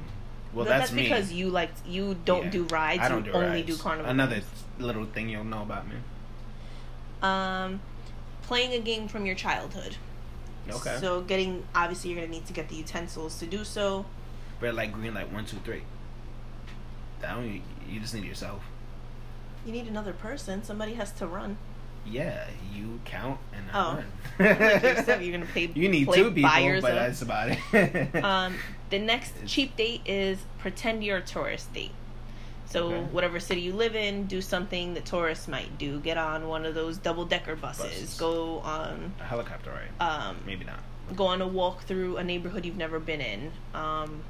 Well, But that's, that's because you like you don't Yeah. do rides. I don't you do only rides. do carnival. Another games. little thing you'll know about me. Um, playing a game from your childhood. Okay. So getting obviously you're gonna need to get the utensils to do so. Red light, green light, one, two, three. That don't you, you just need yourself. You need another person. Somebody has to run. Yeah, you count and Oh. I run. Like you're gonna pay. You need two people, but that's about it. Um, the next It's- cheap date is pretend you're a tourist date. So Okay. whatever city you live in, do something that tourists might do. Get on one of those double decker buses. Buses. Go on a helicopter ride. um, Maybe not. go on a walk through a neighborhood you've never been in. Um,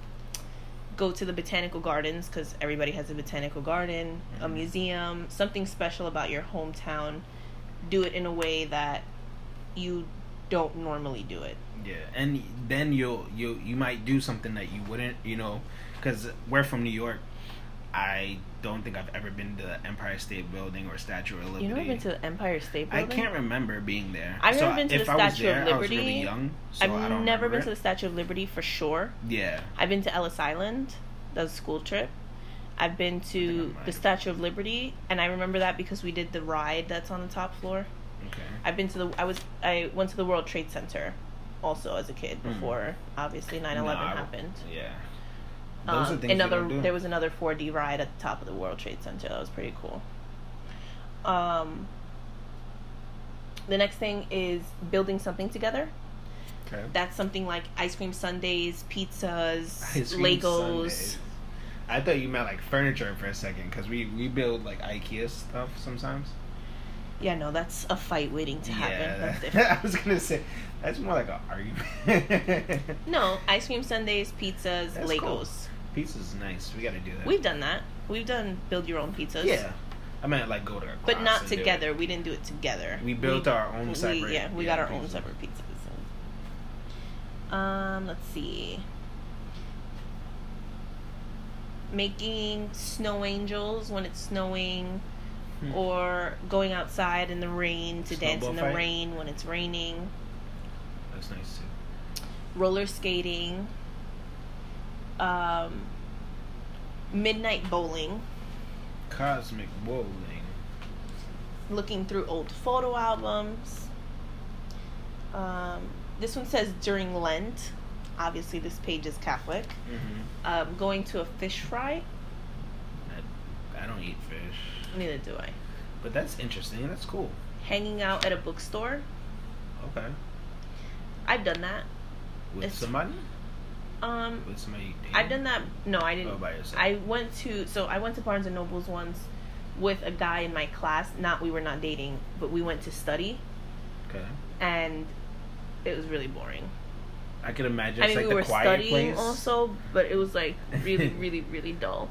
go to the botanical gardens because everybody has a botanical garden, a Mhm. museum, something special about your hometown. Do it in a way that you don't normally do it. Yeah, and then you'll you you might do something that you wouldn't, you know, because we're from New York. I don't think I've ever been to the Empire State Building or Statue of Liberty. You never been to the Empire State Building? I can't remember being there. I've never So been to the I was Statue of there, I was really young, so I've never remember been to the Statue of Liberty for sure. Yeah, I've been to Ellis Island. That was a school trip. I've been to the. Statue of Liberty, and I remember that because we did the ride that's on the top floor. okay. I've been to the I was I went to the World Trade Center also as a kid Mhm. before obviously 9/11 No, I- happened. Yeah, those Um, are things another there was another 4D ride at the top of the World Trade Center. That was pretty cool. Um the next thing is building something together. okay. That's something like ice cream sundaes, pizzas, Ice cream Legos. sundaes. I thought you meant like furniture for a second because we we build like IKEA stuff sometimes. Yeah, no, that's a fight waiting to happen. Yeah. I was gonna say that's more like an argument. No, ice cream sundaes, pizzas, That's Legos. cool. Pizza's nice. We got to do that. We've done that. We've done build your own pizzas. yeah. I meant like go to a But not and do it. together. We didn't do it together. We built our own we- yeah, we yeah, got our own separate pizzas. Um, let's see. making snow angels when it's snowing, Hmm. or going outside in the rain to dance in the fight? rain when it's raining. That's nice too. roller skating, um, midnight bowling, Cosmic bowling. looking through old photo albums. Um, this one says during Lent. Obviously, this page is Catholic. Mm-hmm. Um, going to a fish fry. I, I don't eat fish, Neither do I. but that's interesting. That's cool. Hanging out at a bookstore. Okay. I've done that. With It's- somebody? Um, With somebody? I've done that. No, I didn't. Oh, by yourself. I went to so I went to Barnes and Nobles once with a guy in my class. Not we were not dating, but we went to study, Okay. and it was really boring. I could imagine I it's mean, like we were the quiet studying place. also, but it was like really, really, really dull.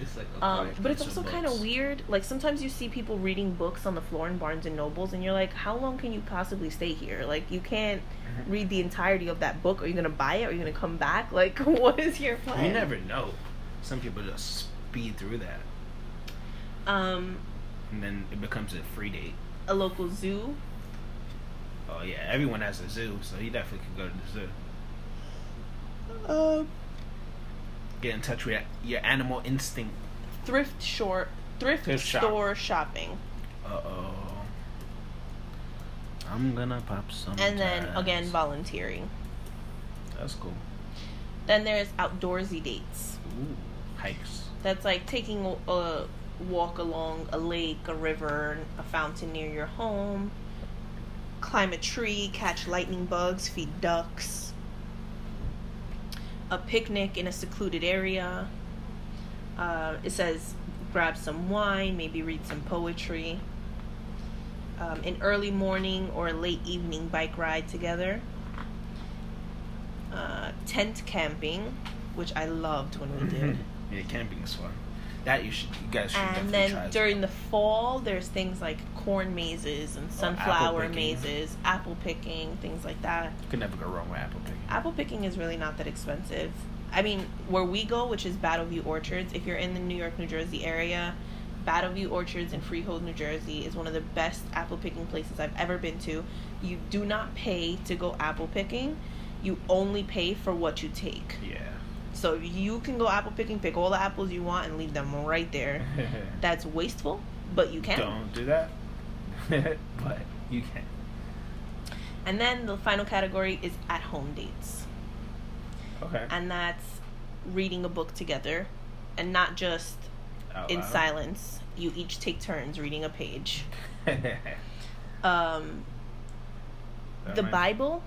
It's like a Um, but it's also kind of weird. Like sometimes you see people reading books on the floor in Barnes and Nobles, and you're like, how long can you possibly stay here? Like you can't Mhm. read the entirety of that book. Are you gonna buy it? Are you gonna come back? Like what is your plan? You never know. Some people just speed through that, Um, and then it becomes a free date. a local zoo. Oh yeah, everyone has a zoo, so you definitely can go to the zoo. Um, Get in touch with your, your animal instinct. thrift short thrift, Thrift shop. store shopping. Uh oh. I'm gonna pop some. And then again volunteering. That's cool. Then there's outdoorsy dates. Ooh, hikes. That's like taking a walk along a lake, a river, a fountain near your home. Climb a tree, catch lightning bugs, feed ducks. A picnic in a secluded area. Uh, it says grab some wine, maybe read some poetry. Um, an early morning or a late evening bike ride together. Uh, tent camping, which I loved when we did. yeah, camping is fun. That you should, you guys should And then during the fall, there's things like corn mazes and sunflower picking. mazes, apple picking, things like that. you could never go wrong with apple picking. Apple picking is really not that expensive. I mean, where we go, which is Battleview Orchards, if you're in the New York, New Jersey area, Battleview Orchards in Freehold, New Jersey is one of the best apple picking places I've ever been to. You do not pay to go apple picking. You only pay for what you take. Yeah. So you can go apple picking, pick all the apples you want, and leave them right there. That's wasteful, but you can. Don't do that. but you can. And then the final category is at home dates. Okay. And that's reading a book together and not just Out in loud. silence. You each take turns reading a page. Um, the Bible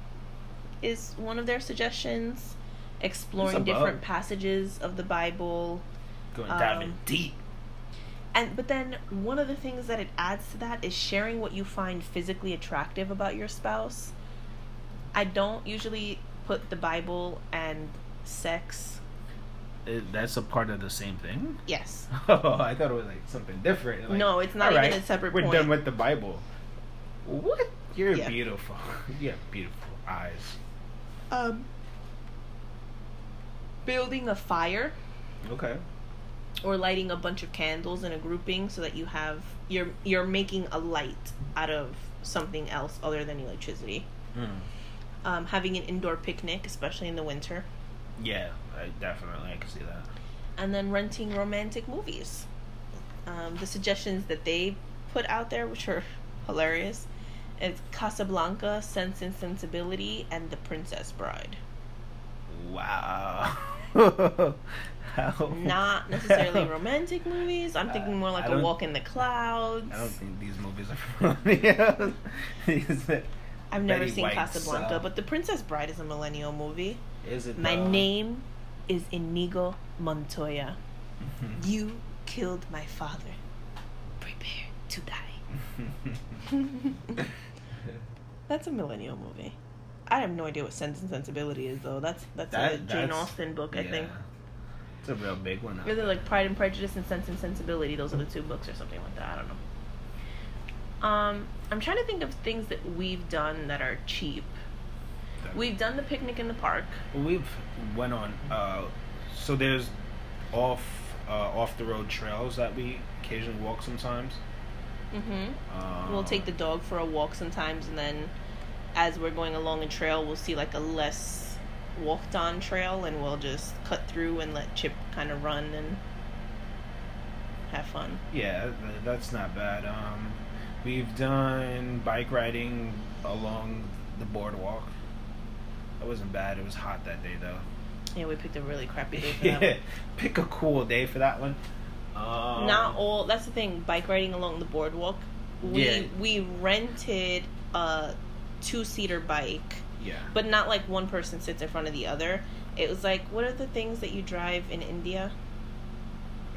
is one of their suggestions. Exploring It's different passages of the Bible. Going diving um, deep. And but then one of the things that it adds to that is sharing what you find physically attractive about your spouse. I don't usually put the Bible and sex. It- that's a part of the same thing. Yes. Oh, I thought it was like something different. Like, No, it's not even a separate We're point. done with the Bible. What? You're Yeah. beautiful. You have beautiful eyes. Um building a fire Okay. Or lighting a bunch of candles in a grouping so that you have you're you're making a light out of something else other than electricity. Mm. Um, having an indoor picnic, especially in the winter, Yeah, I definitely I can see that. and then renting romantic movies. Um, the suggestions that they put out there, which are hilarious, is Casablanca, Sense and Sensibility, and The Princess Bride. Wow. How? Not necessarily romantic movies. I'm thinking more like I a Walk in the Clouds. I don't think these movies are. These- I've never Betty seen Casablanca, but The Princess Bride is a millennial movie. Is it? My uh, name is Inigo Montoya. You killed my father. Prepare to die. That's a millennial movie. I have no idea what Sense and Sensibility is, though. That's that's a Jane that's- Austen book, I yeah. think. It's a real big one. Either like Pride and Prejudice and Sense and Sensibility. Those are the two books, or something like that. I don't know. Um, I'm trying to think of things that we've done that are cheap. We've done the picnic in the park. We've went on. Uh, so there's off uh, off the road trails that we occasionally walk sometimes. Mm-hmm. Uh, We'll take the dog for a walk sometimes, and then as we're going along a trail, we'll see like a less walked on trail, and we'll just cut through and let Chip kind of run and have fun. Yeah, that's not bad. Um, we've done bike riding along the boardwalk. That wasn't bad. It was hot that day though. Yeah, we picked a really crappy day for that. yeah, one. pick a cool day for that one. Um, Not all. That's the thing. Bike riding along the boardwalk. We Yeah. we rented a two seater bike, Yeah. but not like one person sits in front of the other. It was like what are the things that you drive in India?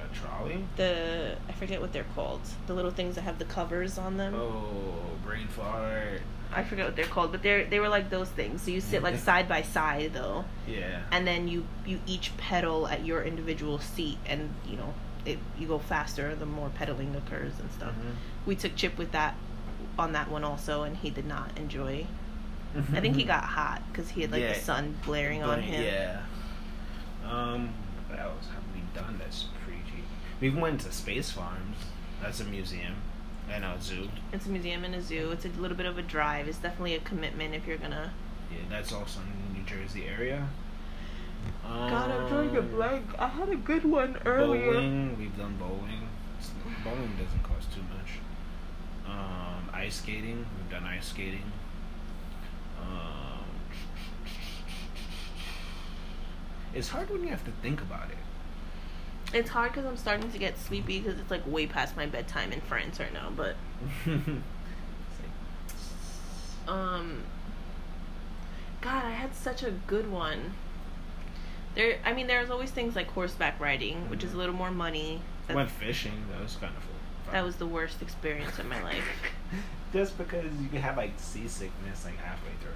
A trolley. The I forget what they're called. The little things that have the covers on them. Oh, brain fart. I forget what they're called, but they're they were like those things. So you sit like side by side though, Yeah. and then you you each pedal at your individual seat, and you know it you go faster the more pedaling occurs and stuff. Mhm. We took Chip with that on that one also, and he did not enjoy. I think he got hot because he had like Yeah. the sun blaring on him. Yeah. Um, what else have we done that's pretty cheap? We went to Space Farms. That's a museum and a zoo. It's a museum and a zoo. It's a little bit of a drive. It's definitely a commitment if you're gonna. Yeah, that's also in the New Jersey area. Um, God, I'm drawing a blank. I had a good one earlier. Bowling. We've done bowling. It's- Bowling doesn't cost too much. Um, ice skating. We've done ice skating. Um, it's hard when you have to think about it. It's hard because I'm starting to get sleepy because it's like way past my bedtime in France right now. But um, God, I had such a good one. There, I mean, there's always things like horseback riding, which is a little more money. Went fishing. That was kind of fun. That was the worst experience of my life. Just because you can have like seasickness like halfway through.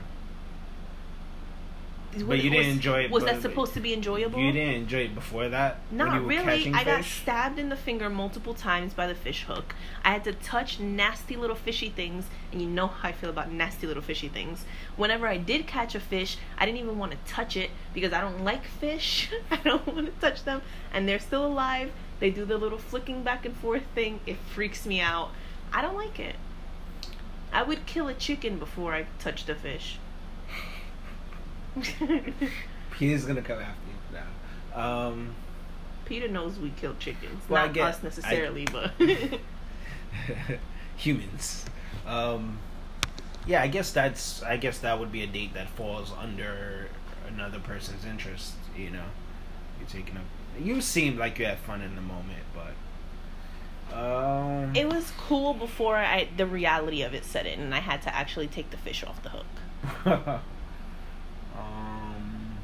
Was- you didn't was- enjoy it, Was that supposed to be enjoyable? You didn't enjoy it before that? Not really. I got stabbed in the finger multiple times by the fish hook. I had to touch nasty little fishy things, and you know how I feel about nasty little fishy things. Whenever I did catch a fish, I didn't even want to touch it because I don't like fish. I don't want to touch them, and they're still alive. They do the little flicking back and forth thing. It freaks me out. I don't like it. I would kill a chicken before I touched a fish. Peter's gonna come after you now. Um, Peter knows we kill chickens. Well, I Not get- us necessarily, but. humans. Um, yeah, I guess that's. I guess that would be a date that falls under another person's interest. You know, you're taking up. You seemed like you had fun in the moment, but. Um, It was cool before I the reality of it set in, and I had to actually take the fish off the hook. um,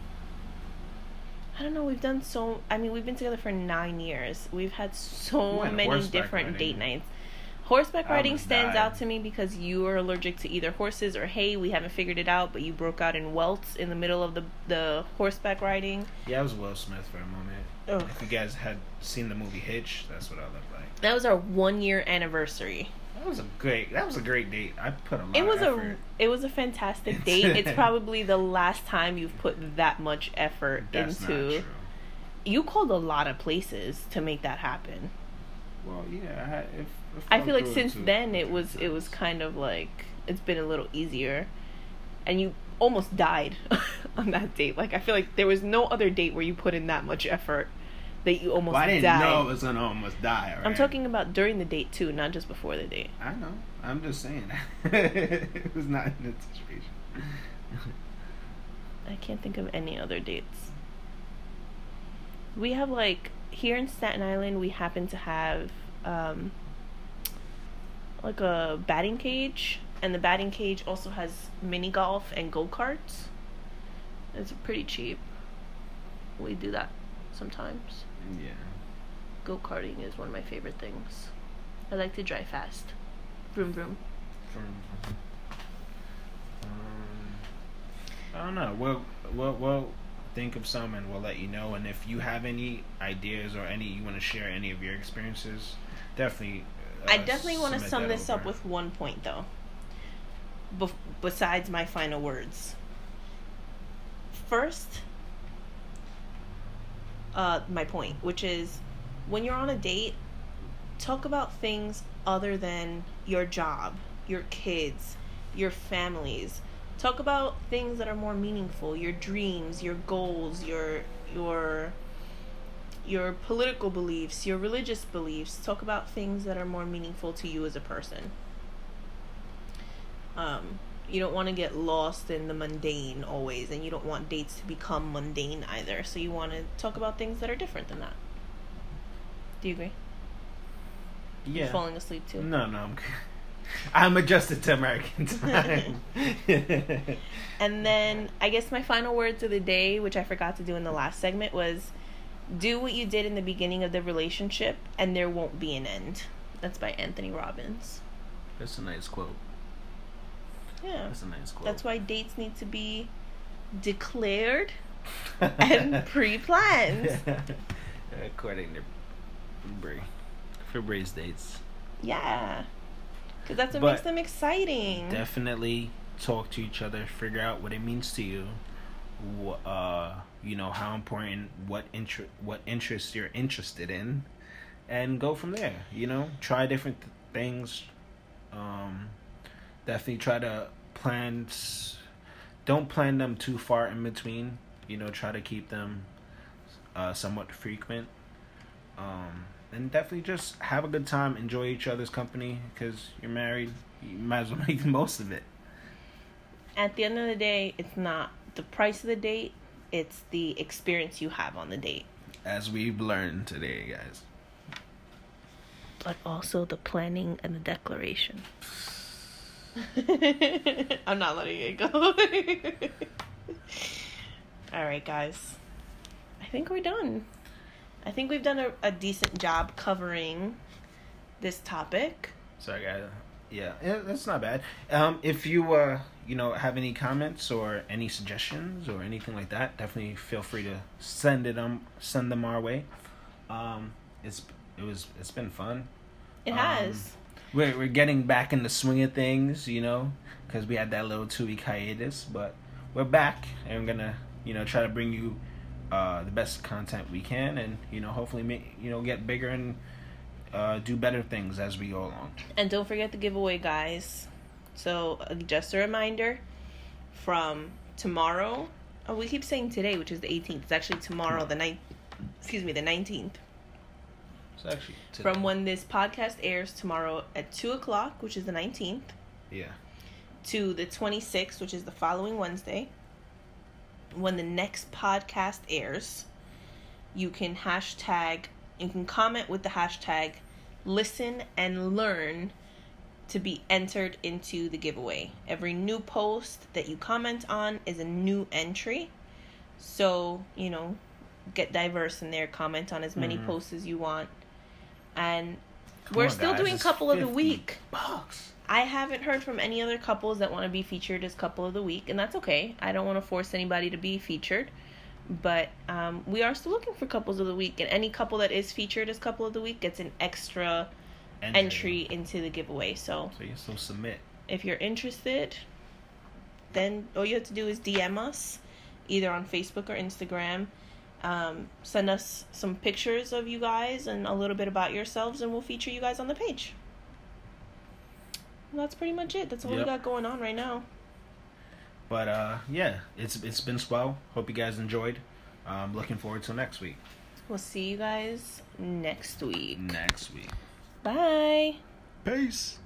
I don't know. We've done so. I mean, we've been together for nine years. We've had so many different riding. date nights. Horseback riding stands out to me because you are allergic to either horses or hay. We haven't figured it out, but you broke out in welts in the middle of the the horseback riding. yeah, I was Will Smith for a moment. Ugh. If you guys had seen the movie Hitch, that's what I looked like. That was our one year anniversary. That was a great. That was a great date. I put a lot. It was a it was a fantastic date. it's probably the last time you've put that much effort That's into. not true. You called a lot of places to make that happen. Well, yeah. I, if, if I feel like since then it was it was kind of like it's been a little easier, and you almost died on that date. Like I feel like there was no other date where you put in that much effort that you almost Well, I didn't died. know I was gonna almost die. I'm talking about during the date too, not just before the date. I know. I'm just saying. it was not in anticipation. I can't think of any other dates. We have like here in Staten Island, we happen to have um, like a batting cage, and the batting cage also has mini golf and go karts. It's pretty cheap. We do that sometimes. yeah. Go karting is one of my favorite things. I like to drive fast. Vroom vroom. From, um, I don't know. We'll, we'll, we'll think of some and we'll let you know. And if you have any ideas or any you want to share any of your experiences, definitely. Uh, I definitely want to sum this up with one point, though. Besides my final words. First, uh, my point, which is when you're on a date, talk about things other than your job, your kids, your families. Talk about things that are more meaningful, your dreams, your goals, your your your political beliefs, your religious beliefs. Talk about things that are more meaningful to you as a person. Um, you don't want to get lost in the mundane always, and you don't want dates to become mundane either. So you want to talk about things that are different than that. Do you agree? Yeah. You're falling asleep too. No, no, I'm. I'm adjusted to American time. And then I guess my final words of the day, which I forgot to do in the last segment, was do what you did in the beginning of the relationship and there won't be an end. That's by Anthony Robbins. That's a nice quote. Yeah. That's a nice quote. That's why dates need to be declared and pre planned. According to Bree. For Bree's dates. Yeah. Because that's what But makes them exciting. Definitely talk to each other, figure out what it means to you. Uh, you know how important, what inter- what interests you're interested in, and go from there. You know, try different th- things. Um, definitely try to plan. Don't plan them too far in between. You know, try to keep them uh, somewhat frequent. Um, and definitely just have a good time, enjoy each other's company because you're married. You might as well make the most of it. At the end of the day, it's not the price of the date, it's the experience you have on the date. As we've learned today, guys. but also the planning and the declaration. I'm not letting it go. All right, guys. I think we're done. I think we've done a, a decent job covering this topic. Sorry, guys. Yeah, yeah, that's not bad. Um, if you uh, you know, have any comments or any suggestions or anything like that, definitely feel free to send it um send them our way. Um, it's it was it's been fun. It Um, has. We're we're getting back in the swing of things, you know, because we had that little two week hiatus, but we're back and we're gonna you know try to bring you uh the best content we can, and you know hopefully make you know get bigger and uh do better things as we go along. And don't forget the giveaway, guys. So, uh, just a reminder from tomorrow. Oh, we keep saying today, which is the 18th. It's actually tomorrow, the 9th. Excuse me, the 19th. So actually, today- From when this podcast airs tomorrow at 2 o'clock, which is the 19th, yeah. to the 26th, which is the following Wednesday. When the next podcast airs, you can hashtag, you can comment with the hashtag listen and learn to be entered into the giveaway. Every new post that you comment on is a new entry. So, you know, get diverse in there, comment on as many Mhm. posts as you want. And Come we're on, still guys, doing couple of the week. Bucks. I haven't heard from any other couples that want to be featured as couple of the week, and that's okay. I don't want to force anybody to be featured, but um, we are still looking for couples of the week, and any couple that is featured as couple of the week gets an extra entry into the giveaway. So So you still submit. if you're interested, then all you have to do is DM us, either on Facebook or Instagram. Um, send us some pictures of you guys and a little bit about yourselves, and we'll feature you guys on the page. And that's pretty much it. That's all we got going on right now. But uh, yeah, it's it's been swell. Hope you guys enjoyed. Um, looking forward to next week. We'll see you guys next week. Next week. Bye. Peace.